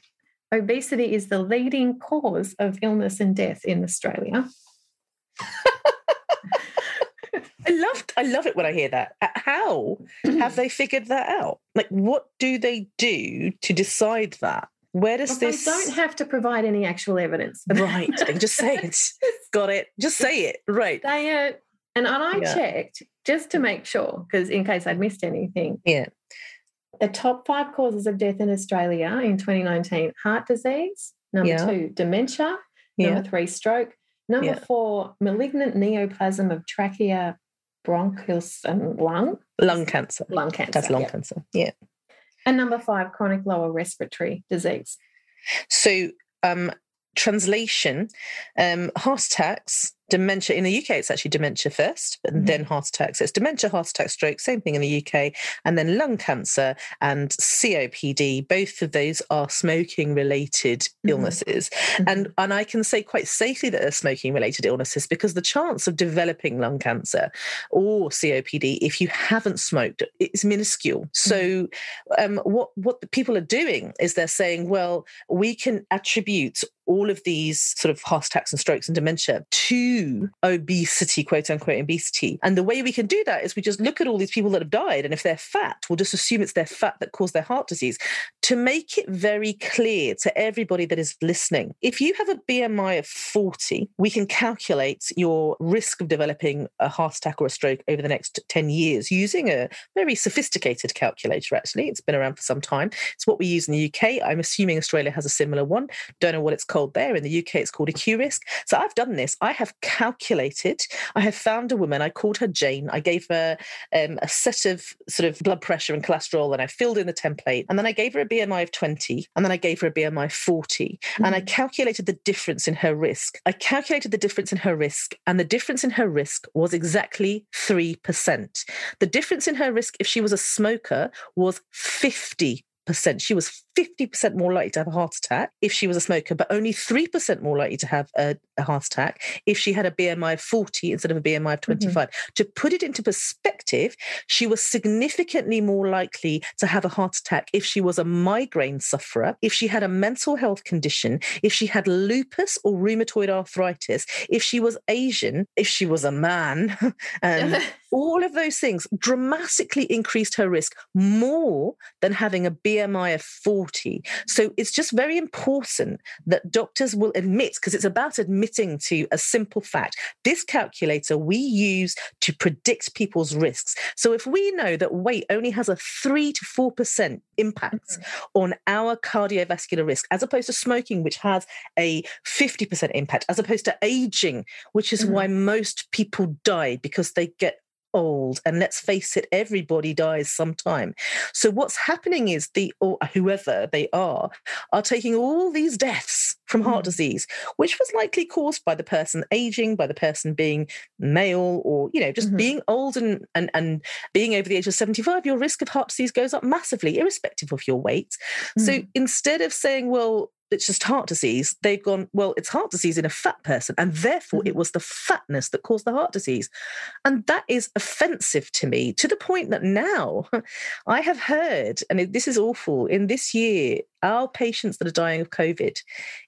obesity is the leading cause of illness and death in Australia. I loved I love it when I hear that. Uh, How have they figured that out? Like what do they do to decide that? Where does this? they don't have to provide any actual evidence. Right. They just say it. Got it. Just say it. Right. They uh, and, and I Yeah. checked just to make sure, because in case I'd missed anything. Yeah. The top five causes of death in Australia in 2019: heart disease. Number Yeah. two, dementia. Number three, stroke. Number Yeah. four, malignant neoplasm of trachea, bronchus, and lung Lung cancer. lung cancer. That's lung yeah. cancer. Yeah. And number five, chronic lower respiratory disease. So um translation, um, heart attacks, dementia. In the UK, it's actually dementia first, and Mhm. then heart attacks. So it's dementia, heart attack, stroke, same thing in the UK, and then lung cancer and COPD. Both of those are smoking related Mhm. illnesses. And and I can say quite safely that they're smoking related illnesses because the chance of developing lung cancer or COPD if you haven't smoked is minuscule. So um, what what the people are doing is they're saying, well, we can attribute all of these sort of heart attacks and strokes and dementia to obesity, quote unquote obesity. And the way we can do that is we just look at all these people that have died, and if they're fat, we'll just assume it's their fat that caused their heart disease. To make it very clear to everybody that is listening, if you have a BMI of 40, we can calculate your risk of developing a heart attack or a stroke over the next 10 years using a very sophisticated calculator, actually. It's been around for some time. It's what we use in the UK. I'm assuming Australia has a similar one. Don't know what it's called there. In the UK, it's called a Q risk. So I've done this. I have calculated. I have found a woman. I called her Jane. I gave her um, a set of sort of blood pressure and cholesterol, and I filled in the template. And then I gave her a BMI of 20, and then I gave her a BMI of 40. And I calculated the difference in her risk. I calculated the difference in her risk, and the difference in her risk was exactly 3%. The difference in her risk if she was a smoker was 50%. She was 50% more likely to have a heart attack if she was a smoker, but only 3% more likely to have a, a heart attack if she had a BMI of 40 instead of a BMI of 25. To put it into perspective, she was significantly more likely to have a heart attack if she was a migraine sufferer, if she had a mental health condition, if she had lupus or rheumatoid arthritis, if she was Asian, if she was a man, um, all of those things dramatically increased her risk more than having a BMI of 40. So it's just very important that doctors will admit, because it's about admitting to a simple fact. This calculator we use to predict people's risks. So if we know that weight only has a 3 to 4% impact on our cardiovascular risk, as opposed to smoking, which has a 50% impact, as opposed to aging, which is Mhm. why most people die because they get old and let's face it everybody dies sometime so what's happening is the or whoever they are are taking all these deaths from heart Mm. disease which was likely caused by the person aging by the person being male or you know just Mhm. being old and, and and being over the age of 75 your risk of heart disease goes up massively irrespective of your weight so Mm. instead of saying well it's just heart disease they've gone well it's heart disease in a fat person and therefore it Mhm. was the fatness that caused the heart disease and that is offensive to me to the point that now I have heard, and this is awful, in this year, our patients that are dying of COVID,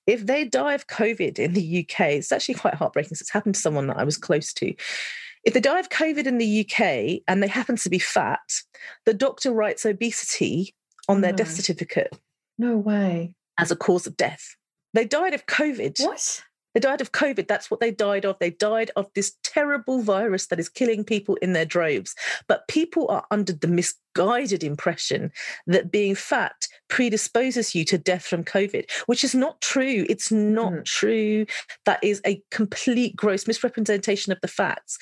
if they die of COVID in the UK, it's actually quite heartbreaking. So it's happened to someone that I was close to. If they die of COVID in the UK and they happen to be fat, the doctor writes obesity on their death certificate no way. As a cause of death. They died of COVID. What? They died of COVID. That's what they died of. They died of this terrible virus that is killing people in their droves. But people are under the misguided impression that being fat predisposes you to death from COVID, which is not true. It's not mm. true. That is a complete gross misrepresentation of the facts.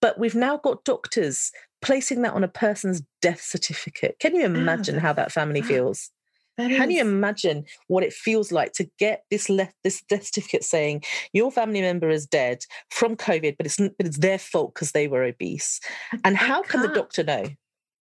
But we've now got doctors placing that on a person's death certificate. Can you imagine how that family feels? Can you imagine what it feels like to get this left this death certificate saying your family member is dead from COVID, but it's but it's their fault because they were obese? And how can the doctor know?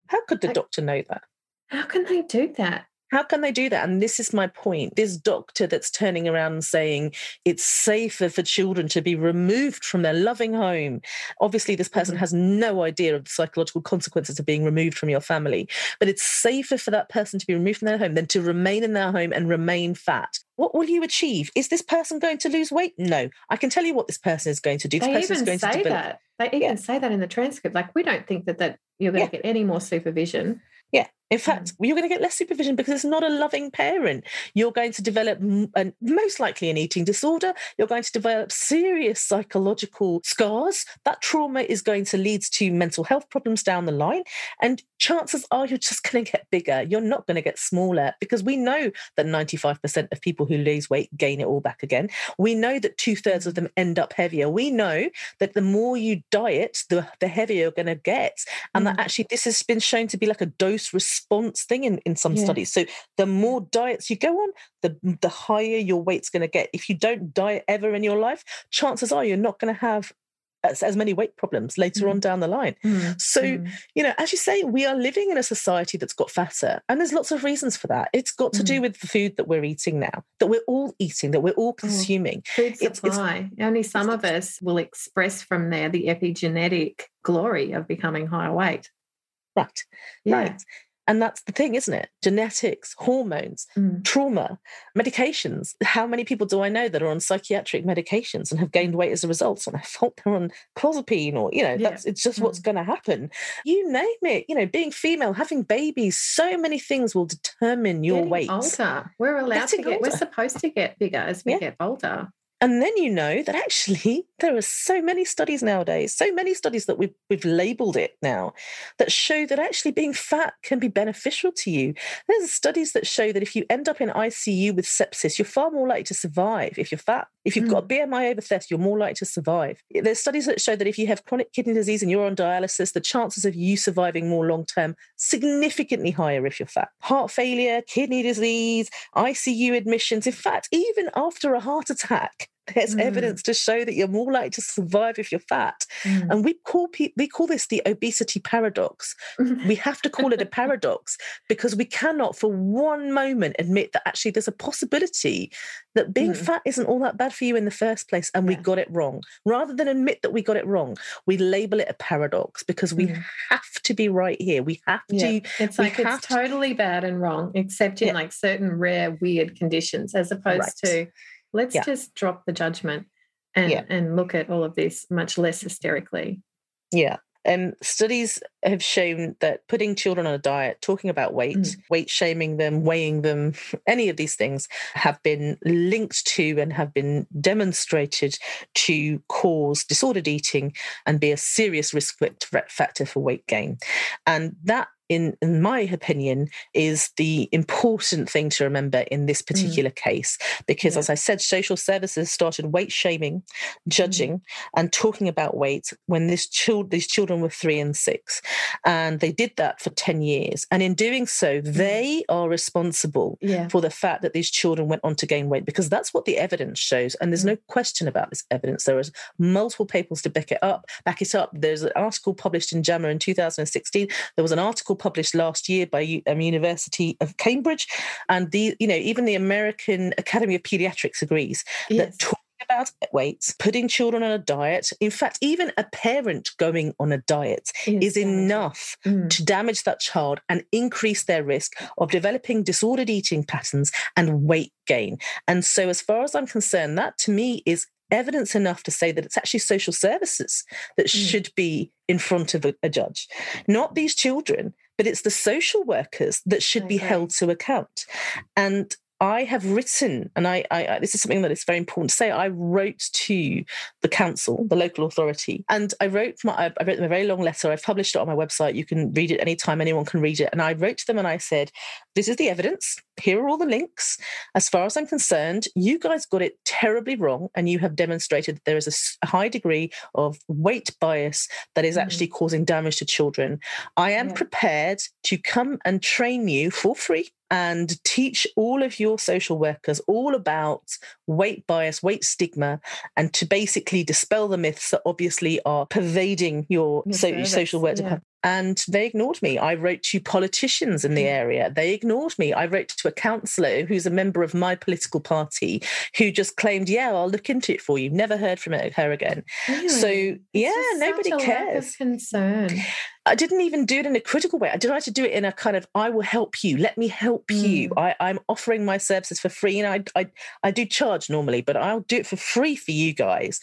How could the I, doctor know that? How can they do that? How can they do that? And this is my point. This doctor that's turning around and saying it's safer for children to be removed from their loving home. Obviously, this person mm-hmm. has no idea of the psychological consequences of being removed from your family, but it's safer for that person to be removed from their home than to remain in their home and remain fat. What will you achieve? Is this person going to lose weight? No. I can tell you what this person is going to do. This they person even is going say that. They even yeah. say that in the transcript. Like we don't think that that you're going yeah. to get any more supervision. Yeah. In fact, mm. you're going to get less supervision because it's not a loving parent. You're going to develop, and most likely, an eating disorder. You're going to develop serious psychological scars. That trauma is going to lead to mental health problems down the line. And chances are you're just going to get bigger. You're not going to get smaller because we know that 95% of people who lose weight gain it all back again. We know that two thirds of them end up heavier. We know that the more you diet, the, the heavier you're going to get. And mm. that actually, this has been shown to be like a dose response response thing in, in some yeah. studies. So the more diets you go on, the the higher your weight's going to get. If you don't diet ever in your life, chances are you're not going to have as, as, many weight problems later mm. on down the line. Mm. So, mm. you know, as you say, we are living in a society that's got fatter, and there's lots of reasons for that. It's got to do mm. with the food that we're eating now, that we're all eating, that we're all oh, consuming. Oh, food supply. It's, it's, Only some of us will express from there the epigenetic glory of becoming higher weight. Right. Yeah. Right. And that's the thing, isn't it? Genetics, hormones, mm. trauma, medications. How many people do I know that are on psychiatric medications and have gained weight as a result? And I thought they're on clozapine or, you know, yeah. that's it's just mm. what's going to happen. You name it, you know, being female, having babies, so many things will determine your Getting weight. Older. We're allowed Getting to get, older. we're supposed to get bigger as we yeah. get older. And then you know that actually there are so many studies nowadays, so many studies that we've, we've labeled it now that show that actually being fat can be beneficial to you. There's studies that show that if you end up in ICU with sepsis, you're far more likely to survive if you're fat. If you've mm. got. BMI over 30, you're more likely to survive. There's studies that show that if you have chronic kidney disease and you're on dialysis, the chances of you surviving more long term significantly higher if you're fat. Heart failure, kidney disease, ICU admissions. In fact, even after a heart attack, there's mm. evidence to show that you're more likely to survive if you're fat. Mm. And we call pe- we call this the obesity paradox. we have to call it a paradox because we cannot for one moment admit that actually there's a possibility that being mm. fat isn't all that bad for you in the first place and yeah. we got it wrong. Rather than admit that we got it wrong, we label it a paradox because we mm. have to be right here. We have yeah. to It's like it's to... totally bad and wrong except in yeah. like certain rare weird conditions as opposed right. to let's yeah. just drop the judgment and yeah. and look at all of this much less hysterically yeah and studies have shown that putting children on a diet, talking about weight, mm. weight shaming them, weighing them, any of these things have been linked to and have been demonstrated to cause disordered eating and be a serious risk factor for weight gain. And that in, in my opinion, is the important thing to remember in this mm. particular mm. case. Because, yeah. as I said, social services started weight shaming, mm. judging, mm. and talking about weight when this child, these children were three and six. And they did that for 10 years. And in doing so, mm. they are responsible yeah. for the fact that these children went on to gain weight because that's what the evidence shows. And there's mm. no question about this evidence. There is multiple papers to back it up, back it up. There's an article published in JAMA in 2016. There was an article published last year by um, University of Cambridge, and the you know even the American Academy of Pediatrics agrees yes. that. Talking about weights, putting children on a diet, in fact, even a parent going on a diet is enough mm. to damage that child and increase their risk of developing disordered eating patterns and weight gain. And so, as far as I'm concerned, that to me is evidence enough to say that it's actually social services that mm. should be in front of a, a, judge, not these children, but it's the social workers that should okay. be held to account. And I have written, and I, I, this is something that is very important to say. I wrote to the council, the local authority, and I wrote my, I wrote them a very long letter. I've published it on my website. You can read it anytime. Anyone can read it. And I wrote to them and I said, "This is the evidence. Here are all the links. As far as I'm concerned, you guys got it terribly wrong, and you have demonstrated that there is a high degree of weight bias that is mm-hmm. actually causing damage to children. I am yeah. prepared to come and train you for free." And teach all of your social workers all about weight bias, weight stigma, and to basically dispel the myths that obviously are pervading your, your, so, your social work yeah. And they ignored me. I wrote to politicians in the mm. area. They ignored me. I wrote to a councillor who's a member of my political party who just claimed, Yeah, I'll look into it for you. Never heard from her again. Really? So, yeah, nobody cares. concern. I didn't even do it in a critical way. I tried to do it in a kind of, I will help you. Let me help mm. you. I, am offering my services for free. And I, I, I do charge normally, but I'll do it for free for you guys.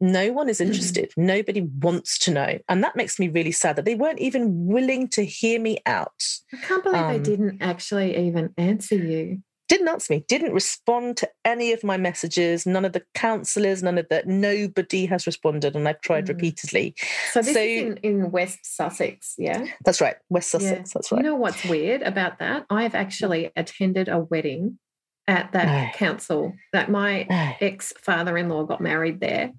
No one is mm. interested. Mm. Nobody wants to know. And that makes me really sad that they weren't even willing to hear me out. I can't believe um, they didn't actually even answer you didn't answer me, didn't respond to any of my messages. None of the councillors, none of that, nobody has responded, and I've tried mm. repeatedly. So this so, is in, in, West Sussex, yeah? That's right, West Sussex. Yeah. That's right. You know what's weird about that? I've actually attended a wedding at that council. That my ex father in law got married there.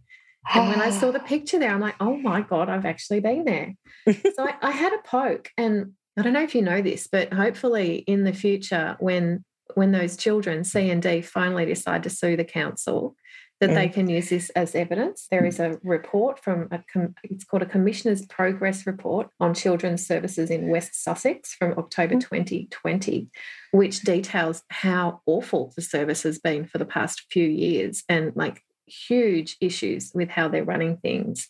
And when I saw the picture there, I'm like, oh my God, I've actually been there. so I, I had a poke. And I don't know if you know this, but hopefully in the future, when when those children, C and D, finally decide to sue the council, that mm. they can use this as evidence. There is a report from a it's called a Commissioner's Progress Report on Children's Services in West Sussex from October mm. 2020, which details how awful the service has been for the past few years and like huge issues with how they're running things.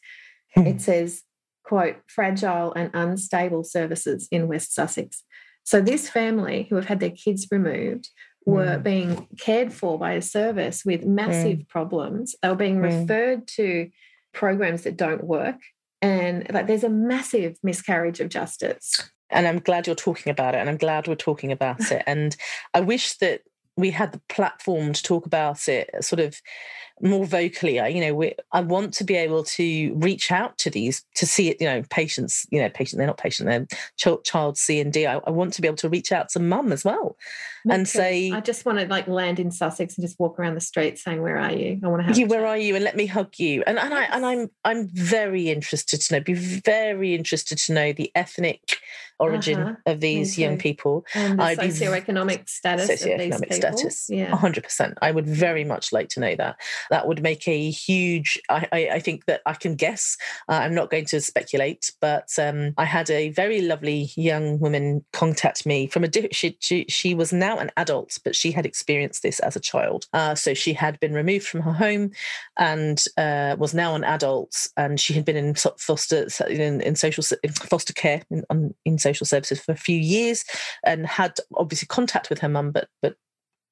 Mm. It says, quote, fragile and unstable services in West Sussex. So this family who have had their kids removed were mm. being cared for by a service with massive mm. problems. They were being mm. referred to programs that don't work. And like there's a massive miscarriage of justice. And I'm glad you're talking about it. And I'm glad we're talking about it. And I wish that we had the platform to talk about it sort of more vocally I, you know we, i want to be able to reach out to these to see it you know patients you know patient they're not patient they're child, child c and d. I, I want to be able to reach out to mum as well Me and too. say i just want to like land in sussex and just walk around the street saying where are you? I want to have you where are you? And let me hug you. And, and i and i'm i'm very interested to know be very interested to know the ethnic origin uh-huh. of these young people and the I'd socioeconomic be, status socioeconomic status. Yeah. 100% i would very much like to know that that would make a huge i, I, I think that i can guess. Uh, i'm not going to speculate but um, i had a very lovely young woman contact me from a she, she, she was now an adult but she had experienced this as a child. Uh, so she had been removed from her home and uh, was now an adult and she had been in foster in, in social in foster care in, in social services for a few years and had obviously contact with her mum but but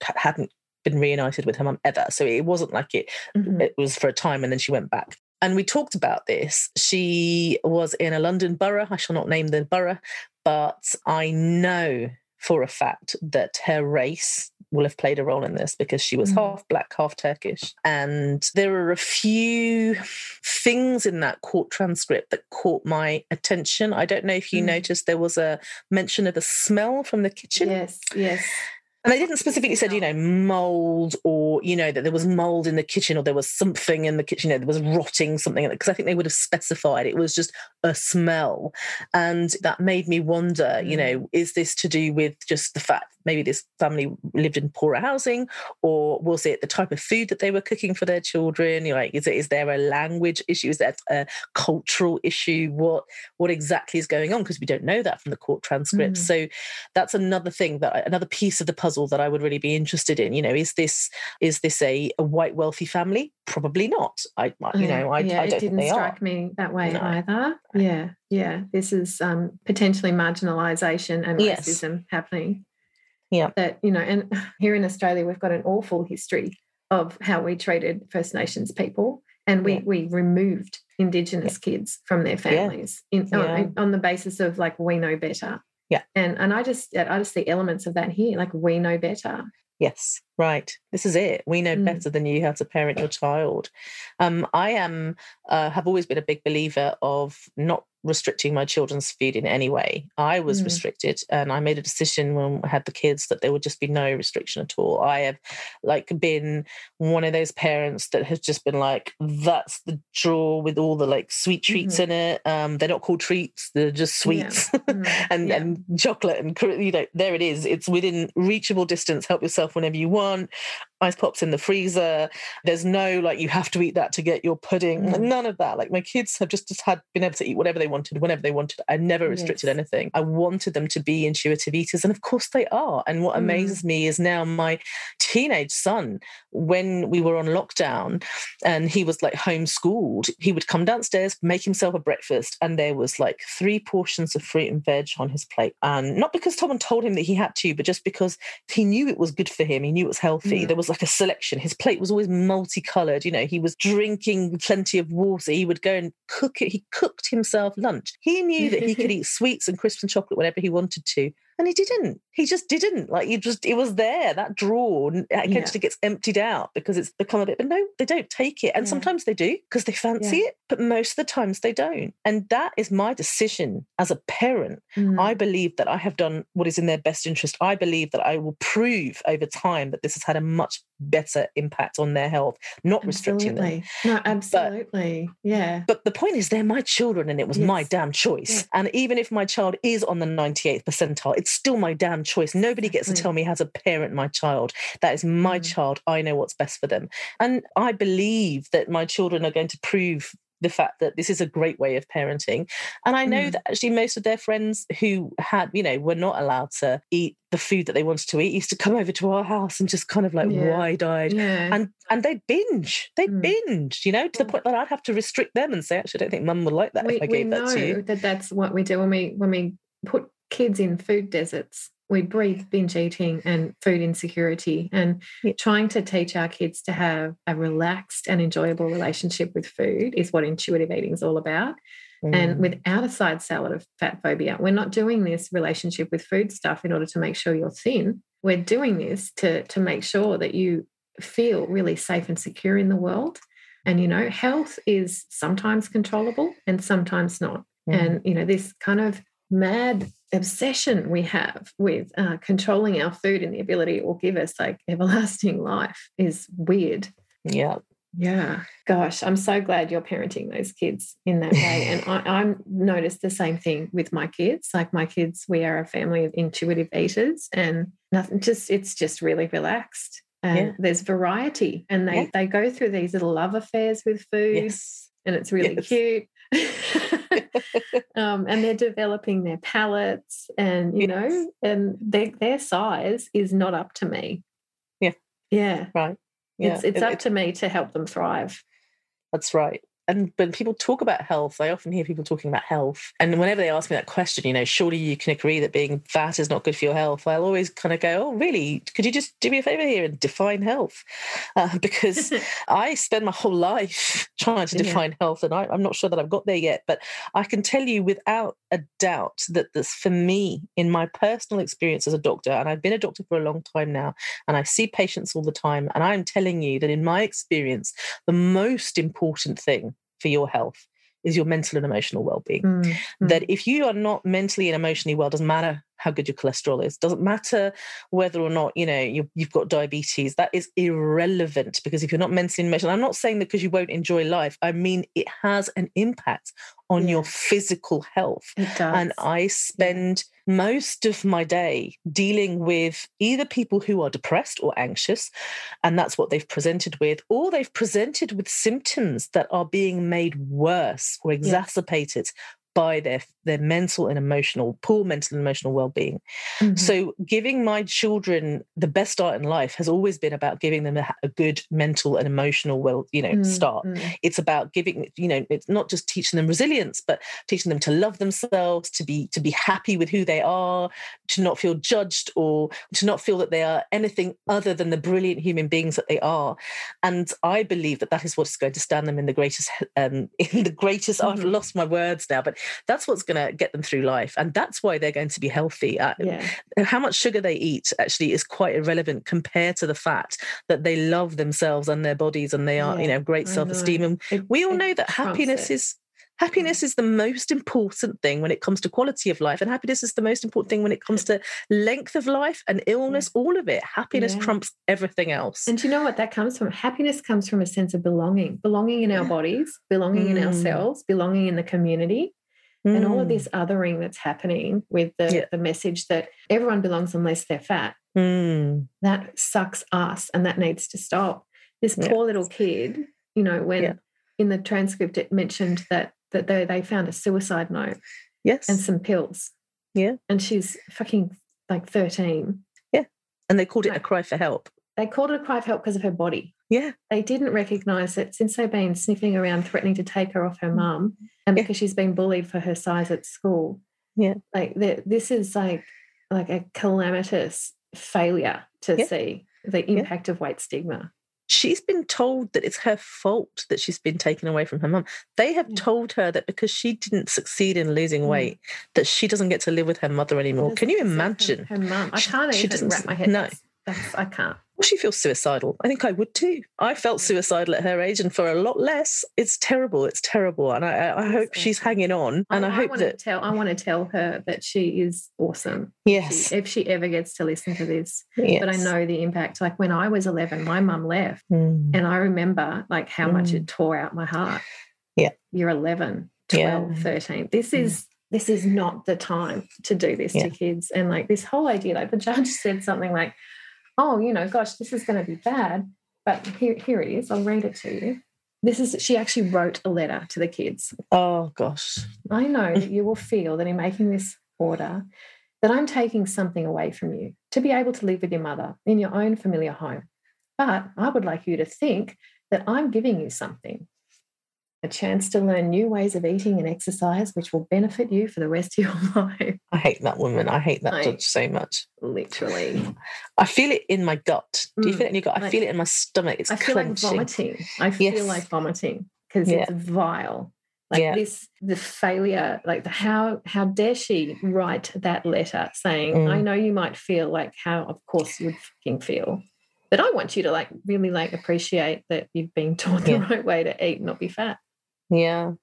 hadn't been reunited with her mum ever. So it wasn't like it mm-hmm. it was for a time and then she went back. And we talked about this. She was in a London borough. I shall not name the borough, but I know for a fact that her race will have played a role in this because she was mm. half black, half Turkish. And there are a few things in that court transcript that caught my attention. I don't know if you mm. noticed there was a mention of a smell from the kitchen. Yes, yes. And they didn't specifically said, you know, mold or, you know, that there was mold in the kitchen or there was something in the kitchen, you know, there was rotting something, because I think they would have specified it was just a smell. And that made me wonder, you know, mm. is this to do with just the fact maybe this family lived in poorer housing or was it the type of food that they were cooking for their children? You know, like, is, it, is there a language issue? Is there a cultural issue? What, what exactly is going on? Because we don't know that from the court transcripts. Mm. So that's another thing that, another piece of the puzzle puzzle that I would really be interested in. You know, is this is this a, a white wealthy family? Probably not. I you know I, yeah, I don't it didn't strike are. me that way no. either. Yeah, yeah. This is um, potentially marginalisation and yes. racism happening. Yeah, that you know, and here in Australia we've got an awful history of how we treated First Nations people, and we yeah. we removed Indigenous yeah. kids from their families. In, on, on the basis of like we know better yeah. And and i just i just see elements of that here like we know better. Yes, right. This is it. We know Mm. better than you how to parent your child. Um, I am uh, have always been a big believer of not restricting my children's food in any way. I was Mm. restricted, and I made a decision when I had the kids that there would just be no restriction at all. I have like been one of those parents that has just been like, that's the drawer with all the like sweet treats in it. Um, they're not called treats; they're just Mm-hmm. Yeah. sweets Mm. and Yeah. and chocolate and you know there it is it's within reachable distance help yourself whenever you want want ice pops in the freezer there's no like you have to eat that to get your pudding Mm. none of that like my kids have just, just had been able to eat whatever they wanted whenever they wanted i never restricted Yes. anything i wanted them to be intuitive eaters and of course they are and what Mm. amazes me is now my teenage son when we were on lockdown and he was like homeschooled he would come downstairs make himself a breakfast and there was like three portions of fruit and veg on his plate and not because someone told him that he had to but just because he knew it was good for him he knew it was healthy Mm. there was like a selection. His plate was always multicolored you know he was drinking plenty of water. He would go and cook it. He cooked himself lunch. He knew that he could eat sweets and crisps and chocolate whenever he wanted to and he didn't he just didn't like you just it was there that drawer n- occasionally gets emptied out because it's become a bit but no they don't take it and Yeah. sometimes they do because they fancy it but most of the times they don't and that is my decision as a parent Mm. I believe that I have done what is in their best interest. I believe that I will prove over time that this has had a much better impact on their health, not restricting them. Absolutely. No, absolutely. yeah. But the point is, they're my children and it was my damn choice. Yeah. And even if my child is on the 98th percentile, it's still my damn choice. Nobody gets to tell me how to parent my child. That is my Mm. child. I know what's best for them. And I believe that my children are going to prove the fact that this is a great way of parenting. And I know Mm. that actually most of their friends who had, you know, were not allowed to eat the food that they wanted to eat used to come over to our house and just kind of like Yeah. wide eyed Yeah. and and they binge they Mm. binge you know to the point that i'd have to restrict them and say actually i don't think mum would like that we, if i gave that to you that that's what we do when we when we put kids in food deserts we breathe binge eating and food insecurity and Yeah. trying to teach our kids to have a relaxed and enjoyable relationship with food is what intuitive eating is all about and Mm. without a side salad of fat phobia we're not doing this relationship with food stuff in order to make sure you're thin we're doing this to to make sure that you feel really safe and secure in the world and you know health is sometimes controllable and sometimes not Mm. and you know this kind of mad obsession we have with uh, controlling our food and the ability it will give us like everlasting life is weird yeah yeah. Gosh, I'm so glad you're parenting those kids in that way. And I, I'm noticed the same thing with my kids. Like my kids, we are a family of intuitive eaters and nothing just it's just really relaxed. And Yeah. there's variety. And they Yeah. they go through these little love affairs with food yes and it's really Yes. cute. um, and they're developing their palates and you Yes. know, and their their size is not up to me. Yeah. Yeah. right yeah It's it's It- up it- to me to help them thrive. that's right and when people talk about health, I often hear people talking about health. And whenever they ask me that question, you know, surely you can agree that being fat is not good for your health. I'll always kind of go, oh, really? Could you just do me a favor here and define health? Uh, because I spend my whole life trying to Yeah. define health, and I, I'm not sure that I've got there yet. But I can tell you without a doubt that this, for me, in my personal experience as a doctor, and I've been a doctor for a long time now, and I see patients all the time, and I'm telling you that in my experience, the most important thing for your health is your mental and emotional well-being Mm, mm. that if you are not mentally and emotionally well doesn't matter how good your cholesterol is. Doesn't matter whether or not you know you, you've got diabetes that is irrelevant because if you're not mentally and emotionally i'm not saying that because you won't enjoy life i mean it has an impact on your physical health. It does. and I spend most of my day dealing with either people who are depressed or anxious, and that's what they've presented with, or they've presented with symptoms that are being made worse or exacerbated by their, their mental and emotional, poor mental and emotional well-being. Mhm. So, giving my children the best start in life has always been about giving them a, a good mental and emotional, well, you know, Mm, start. mm. It's about giving, you know, it's not just teaching them resilience, but teaching them to love themselves, to be to be happy with who they are, to not feel judged, or to not feel that they are anything other than the brilliant human beings that they are. And I believe that that is what's going to stand them in the greatest, um, in the greatest. I've Mhm. lost my words now, but that's what's going to get them through life and that's why they're going to be healthy uh, Yeah. how much sugar they eat actually is quite irrelevant compared to the fact that they love themselves and their bodies and they are you know great I self-esteem know. and It- we all know that happiness it. is happiness is the most important thing when it comes to quality of life and happiness is the most important thing when it comes to length of life and illness all of it happiness Yeah. trumps everything else And do you know what that comes from? Happiness comes from a sense of belonging, belonging in our Yeah. bodies, belonging in Mm. ourselves, belonging in the community, and all of Mm, this othering that's happening with the, Yeah. the message that everyone belongs unless they're fat. mm, That sucks us, and that needs to stop. This Yeah. poor little kid, you know, when Yeah. in the transcript it mentioned that that they, they found a suicide note yes and some pills. Yeah. And she's fucking like 13. Yeah. and they called it a cry for help They called it a cry for help because of her body. yeah they didn't recognize that since they've been sniffing around threatening to take her off her mum and Mm. Yeah. because she's been bullied for her size at school Yeah. like this is like like a calamitous failure to Yeah. see the impact of weight stigma she's been told that it's her fault that she's been taken away from her mum. They have Yeah. told her that because she didn't succeed in losing Mm. weight, that she doesn't get to live with her mother anymore. Can you imagine? her, her mum i can't she even doesn't wrap my head no. that's, i can't Well, she feels suicidal. I think I would too. I felt suicidal at her age and for a lot less. It's terrible. It's terrible. And I, I- I hope she's hanging on. And I, hope want to that, tell i want to tell her that she is awesome yes. she, if she ever gets to listen to this yes. but i know the impact like when i was 11 my mum left Mm. And I remember like how much Mm. it tore out my heart. Yeah. You're 11, 12, Yeah. 13. This Mm. is this is not the time to do this Yeah. to kids. And like this whole idea, like the judge said something like, oh, you know, gosh, this is going to be bad. But here, here it is. I'll read it to you. This is she actually wrote a letter to the kids. Oh, gosh. I know that you will feel that in making this order that I'm taking something away from you to be able to live with your mother in your own familiar home. But I would like you to think that I'm giving you something a chance to learn new ways of eating and exercise, which will benefit you for the rest of your life. I hate that woman. I hate that I- judge so much. Literally. I feel it in my gut. Do you Mm, feel it in your gut? I like- feel it in my stomach. It's I feel clenching. like vomiting. I feel Yes. like vomiting because Yeah. it's vile. Like Yeah. this, the failure, like the how how dare she write that letter saying, Mm. I know you might feel like how of course you would fucking feel. But I want you to like really like appreciate that you've been taught the Yeah. right way to eat, not be fat. Yeah.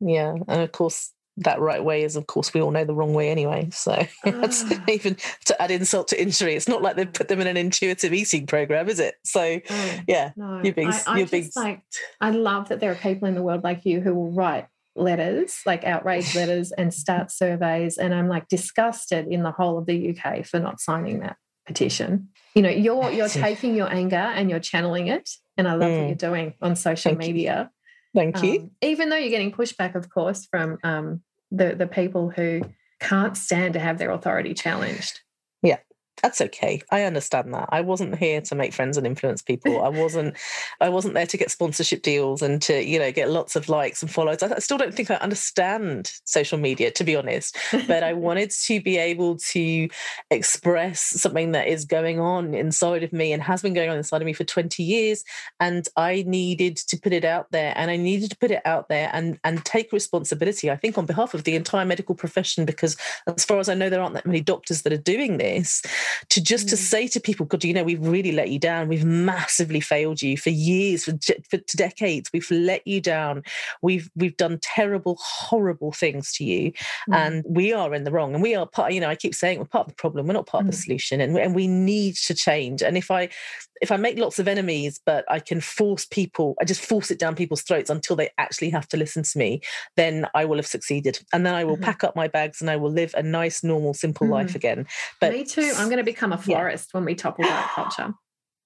Yeah. And of course, that right way is, of course, we all know the wrong way anyway. So that's Ah. even to add insult to injury. It's not like they've put them in an intuitive eating program, is it? So, No, yeah. no. You're being- I, I you're being- like I love that there are people in the world like you who will write letters, like outrage letters, and start surveys. And I'm like disgusted in the whole of the UK for not signing that petition. You know, you're you're taking your anger and you're channeling it. And I love what Mm. you're doing on social Thank you. Thank you. Um, even though you're getting pushback, of course, from um, the the people who can't stand to have their authority challenged. That's okay. I understand that. I wasn't here to make friends and influence people. I wasn't I wasn't there to get sponsorship deals and to, you know, get lots of likes and follows. I I still don't think I understand social media, to be honest. But I wanted to be able to express something that is going on inside of me and has been going on inside of me for 20 years. And I needed to put it out there. And I needed to put it out there and, and take responsibility, I think, on behalf of the entire medical profession, because as far as I know, there aren't that many doctors that are doing this to just to Mm. say to people, God, you know, we've really let you down. We've massively failed you for years, for, for decades. We've let you down. We've we've done terrible, horrible things to you, Mm. and we are in the wrong. And we are part. You know, I keep saying we're part of the problem. We're not part of the Mm. solution, and and we need to change. And if I if I make lots of enemies, but I can force people, I just force it down people's throats until they actually have to listen to me, then I will have succeeded. And then I will Mhm. pack up my bags and I will live a nice, normal, simple life again. But Me too. I'm going to become a Yeah. florist when we topple diet culture.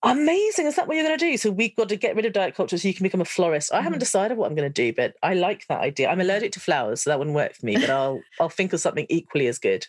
Amazing. Is that what you're going to do? So we've got to get rid of diet culture so you can become a florist. I haven't Mhm. decided what I'm going to do, but I like that idea. I'm allergic to flowers, so that wouldn't work for me, but I'll I'll think of something equally as good.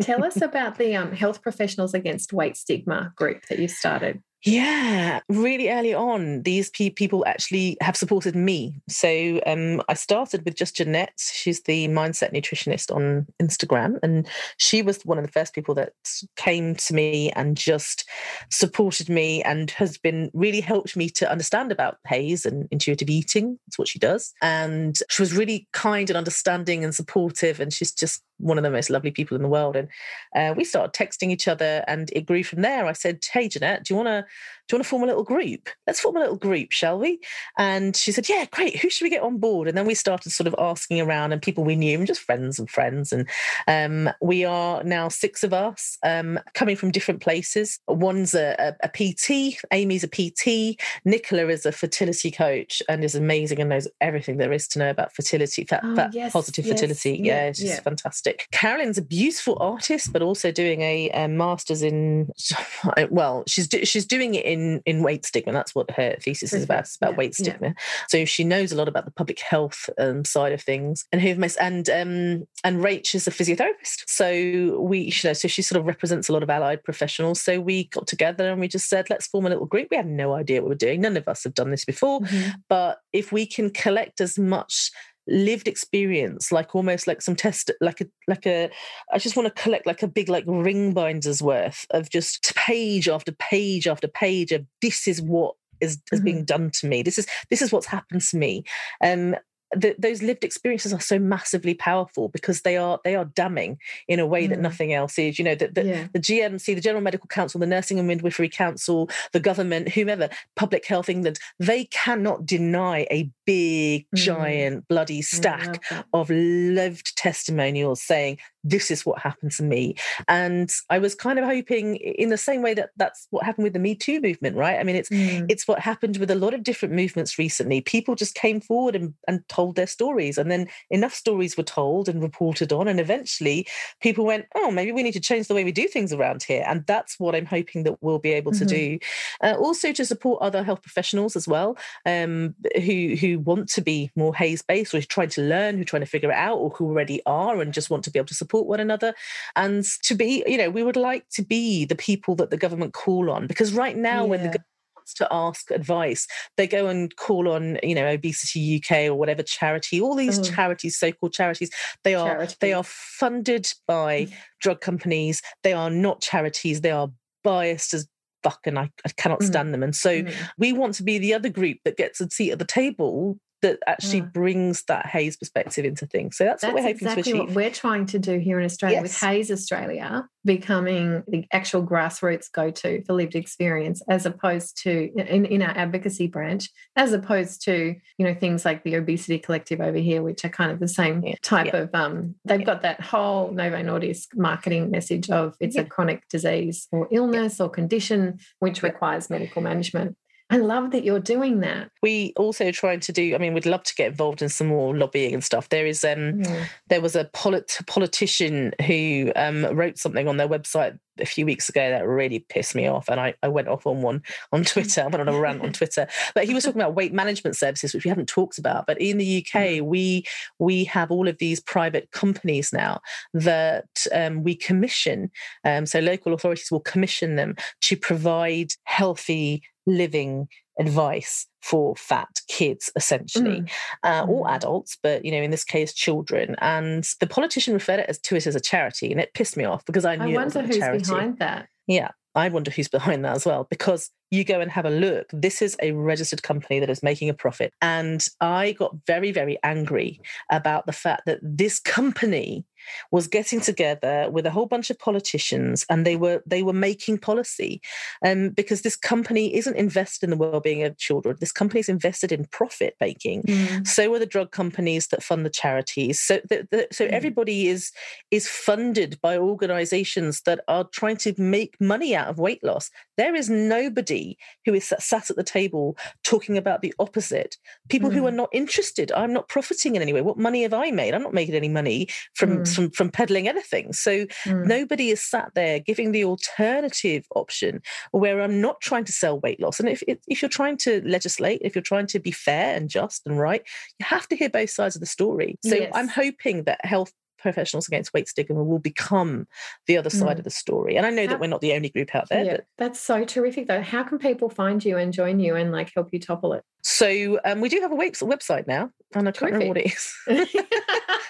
Tell us about the um, Health Professionals Against Weight Stigma group that you started. Yeah, really early on, these pe- people actually have supported me. So um, I started with just Jeanette. She's the mindset nutritionist on Instagram. And she was one of the first people that came to me and just supported me and has been really helped me to understand about HAES and intuitive eating. That's what she does. And she was really kind and understanding and supportive. And she's just one of the most lovely people in the world. And uh, we started texting each other and it grew from there. I said, Hey, Jeanette, do you want to do you want to form a little group? Let's form a little group, shall we? And she said, Yeah, great. Who should we get on board? And then we started sort of asking around and people we knew and just friends and friends. And um, we are now six of us um, coming from different places. One's a, a, a, PT, Amy's a PT, Nicola is a fertility coach and is amazing and knows everything there is to know about fertility, fat, oh, fat yes, positive yes, fertility. Yeah, yeah it's yeah. fantastic. Carolyn's a beautiful artist, but also doing a, a master's in, well, she's, she's doing it in in in weight stigma. That's what her thesis is about. It's about yeah, weight stigma. Yeah. So she knows a lot about the public health um, side of things. And who and um and Rach is a physiotherapist. So we you know so she sort of represents a lot of allied professionals. So we got together and we just said let's form a little group. We had no idea what we we're doing. None of us have done this before, mm-hmm. but if we can collect as much lived experience like almost like some test like a like a i just want to collect like a big like ring binder's worth of just page after page after page of this is what is, is mm-hmm. being done to me this is this is what's happened to me um the, those lived experiences are so massively powerful because they are they are damning in a way mm. that nothing else is. You know, that the, yeah. the, GMC, the General Medical Council, the Nursing and Midwifery Council, the government, whomever, Public Health England, they cannot deny a big, mm. giant, bloody stack of lived testimonials saying this is what happened to me. And I was kind of hoping, in the same way that that's what happened with the Me Too movement, right? I mean, it's mm. it's what happened with a lot of different movements recently. People just came forward and, and told their stories, and then enough stories were told and reported on, and eventually people went, "Oh, maybe we need to change the way we do things around here." And that's what I'm hoping that we'll be able mm-hmm. to do. Uh, also, to support other health professionals as well, um, who who want to be more HAES based, or trying to learn, who are trying to figure it out, or who already are and just want to be able to support support one another and to be you know we would like to be the people that the government call on because right now yeah. when the government wants to ask advice they go and call on you know obesity uk or whatever charity all these oh. charities so-called charities they are charity. they are funded by mm. drug companies they are not charities they are biased as fuck and I, I cannot mm. stand mm. them. And so mm. we want to be the other group that gets a seat at the table that actually mm. brings that HAES perspective into things. So that's, that's what we're hoping exactly to achieve. What we're trying to do here in Australia yes. with HAES Australia becoming the actual grassroots go-to for lived experience, as opposed to in, in our advocacy branch, as opposed to you know things like the Obesity Collective over here, which are kind of the same yeah. type yeah. of. Um, they've got that whole Novo Nordisk marketing message of it's a chronic disease or illness or condition which requires medical management. I love that you're doing that. We also trying to do. I mean, we'd love to get involved in some more lobbying and stuff. There is, um, mm. there was a polit- politician who um, wrote something on their website a few weeks ago that really pissed me off, and I, I went off on one on Twitter. I went on a rant on Twitter, but he was talking about weight management services, which we haven't talked about. But in the UK, mm. we we have all of these private companies now that um, we commission. Um, so local authorities will commission them to provide healthy living advice for fat kids essentially mm. uh, or mm. adults but you know in this case children and the politician referred it as to it as a charity and it pissed me off because i knew i wonder who's behind that yeah I wonder who's behind that as well, because you go and have a look. This is a registered company that is making a profit. And I got very, very angry about the fact that this company was getting together with a whole bunch of politicians and they were they were making policy um, because this company isn't invested in the well-being of children. This company is invested in profit making. Mm. so are the drug companies that fund the charities. So the, the, so mm. everybody is is funded by organizations that are trying to make money out of weight loss. There is nobody who is sat at the table talking about the opposite. People mm. who are not interested. I'm not profiting in any way. What money have i made? I'm not making any money from from from peddling anything. So mm. nobody is sat there giving the alternative option where I'm not trying to sell weight loss. And if if you're trying to legislate, if you're trying to be fair and just and right, you have to hear both sides of the story. So yes. I'm hoping that health professionals against weight stigma will become the other side Mm. of the story. And I know How- that we're not the only group out there. yeah, But, that's so terrific though. How can people find you and join you and like help you topple it? so um, we do have a website now, and I can't remember what it is.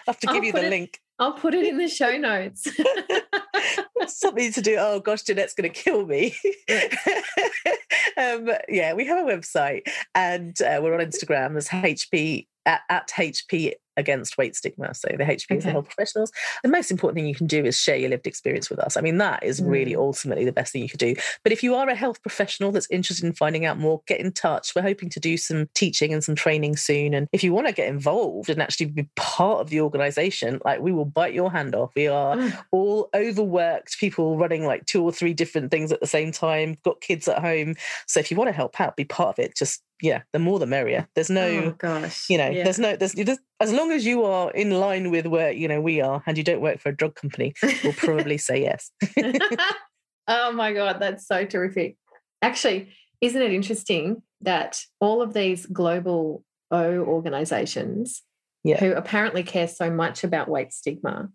Have to I'll give you the it- link. I'll put it in the show notes. Something to do. Oh gosh, Jeanette's going to kill me. um, yeah, we have a website, and uh, we're on Instagram as HP at, at HP against weight stigma. So the HP is the Okay. health professionals. The most important thing you can do is share your lived experience with us. I mean, that is really Mm. ultimately the best thing you could do. But if you are a health professional that's interested in finding out more, get in touch. We're hoping to do some teaching and some training soon. And if you want to get involved and actually be part of the organization, like we will bite your hand off. We are Oh, all overworked people running like two or three different things at the same time, got kids at home. So if you want to help out, be part of it. Just yeah, the more the merrier. There's no, oh, gosh. you know, Yeah. there's no, there's, there's as long as you are in line with where you know we are, and you don't work for a drug company, we'll probably say yes. oh my God, that's so terrific. Actually, isn't it interesting that all of these global O organizations Yeah. who apparently care so much about weight stigma,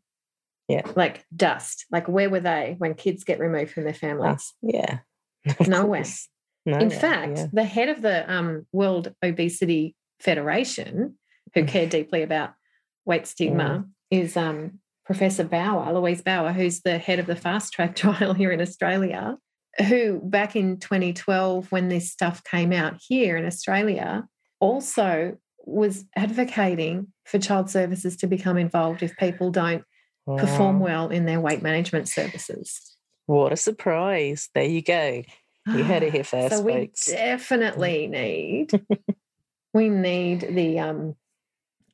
Yeah. like dust, like where were they when kids get removed from their families? Ah, yeah, Of Nowhere. course. In Nowhere, fact, yeah. the head of the um, World Obesity Federation, who Mm. care deeply about weight stigma, is um, Professor Baur, Louise Baur, who's the head of the fast track trial here in Australia, who back in 2012, when this stuff came out here in Australia, also was advocating for child services to become involved if people don't perform well in their weight management services. What a surprise! There you go. You heard it here first, so we folks. definitely need we need the um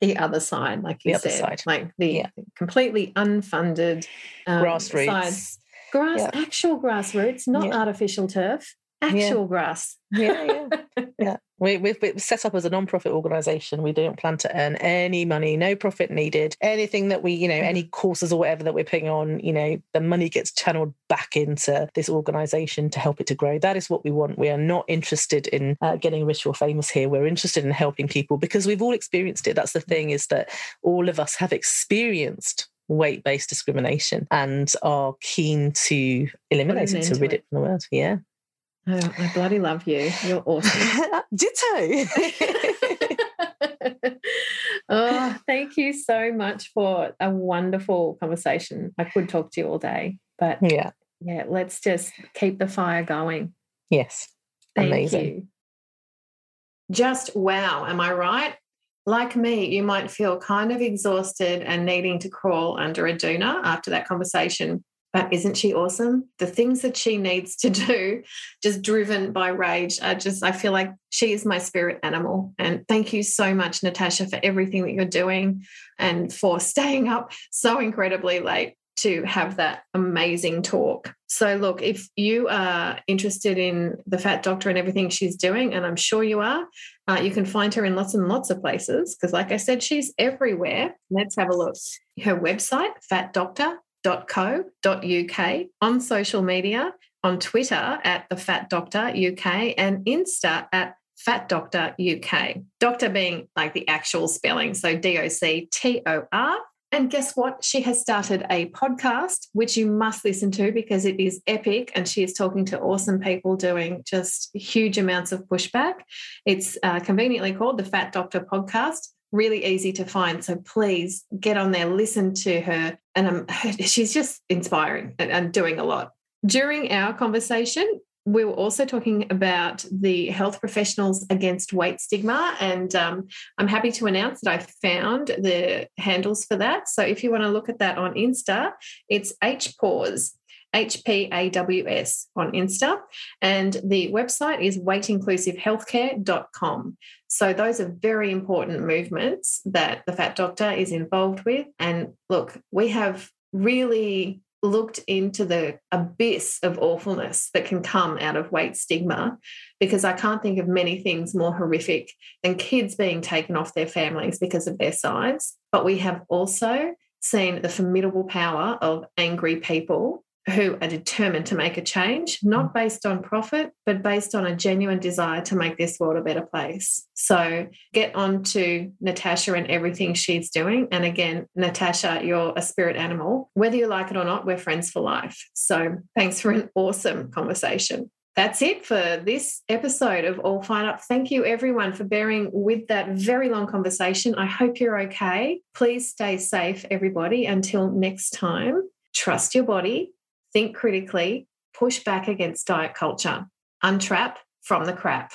the other side, like you The other said, side. like the Yeah. completely unfunded um, Grassroots. sides. grass, Yeah. actual grassroots, not Yeah. artificial turf, actual grass. Yeah, yeah, yeah. We, we've, we've set up as a non-profit organisation. We don't plan to earn any money, no profit needed. Anything that we, you know, any courses or whatever that we're putting on, you know, the money gets channeled back into this organisation to help it to grow. That is what we want. We are not interested in uh, getting rich or famous here. We're interested in helping people because we've all experienced it. That's the thing is that all of us have experienced weight-based discrimination and are keen to eliminate it, to to rid it. it from the world. Yeah. Oh, I bloody love you. You're awesome. Ditto. oh, thank you so much for a wonderful conversation. I could talk to you all day, but yeah. yeah, let's just keep the fire going. Yes. Thank Amazing. you. Just wow, am I right? Like me, you might feel kind of exhausted and needing to crawl under a doona after that conversation. But isn't she awesome? The things that she needs to do, just driven by rage, are just, I feel like she is my spirit animal. And thank you so much, Natasha, for everything that you're doing and for staying up so incredibly late to have that amazing talk. So, look, if you are interested in the Fat Doctor and everything she's doing, and I'm sure you are, uh, you can find her in lots and lots of places because, like I said, she's everywhere. Let's have a look. Her website, fatdoctor.co.uk, on social media, on Twitter at the Fat Doctor UK, and Insta at Fat Doctor UK. Doctor being like the actual spelling, so D O C T O R. And guess what? She has started a podcast, which you must listen to because it is epic. And she is talking to awesome people doing just huge amounts of pushback. It's uh, conveniently called the Fat Doctor Podcast. Really easy to find. So please get on there, listen to her. And um, she's just inspiring and, and doing a lot. During our conversation, we were also talking about the health professionals against weight stigma. And um, I'm happy to announce that I found the handles for that. So if you want to look at that on Insta, it's HPAWS. HPAWS on Insta, and the website is weightinclusivehealthcare.com. So, those are very important movements that the Fat Doctor is involved with. And look, we have really looked into the abyss of awfulness that can come out of weight stigma because I can't think of many things more horrific than kids being taken off their families because of their size. But we have also seen the formidable power of angry people who are determined to make a change, not mm. based on profit, but based on a genuine desire to make this world a better place. So get on to Natasha and everything she's doing. And again, Natasha, you're a spirit animal. Whether you like it or not, we're friends for life. So thanks for an awesome conversation. That's it for this episode of All Fired Up. Thank you, everyone, for bearing with that very long conversation. I hope you're okay. Please stay safe, everybody. Until next time, trust your body, think critically, push back against diet culture, untrap from the crap.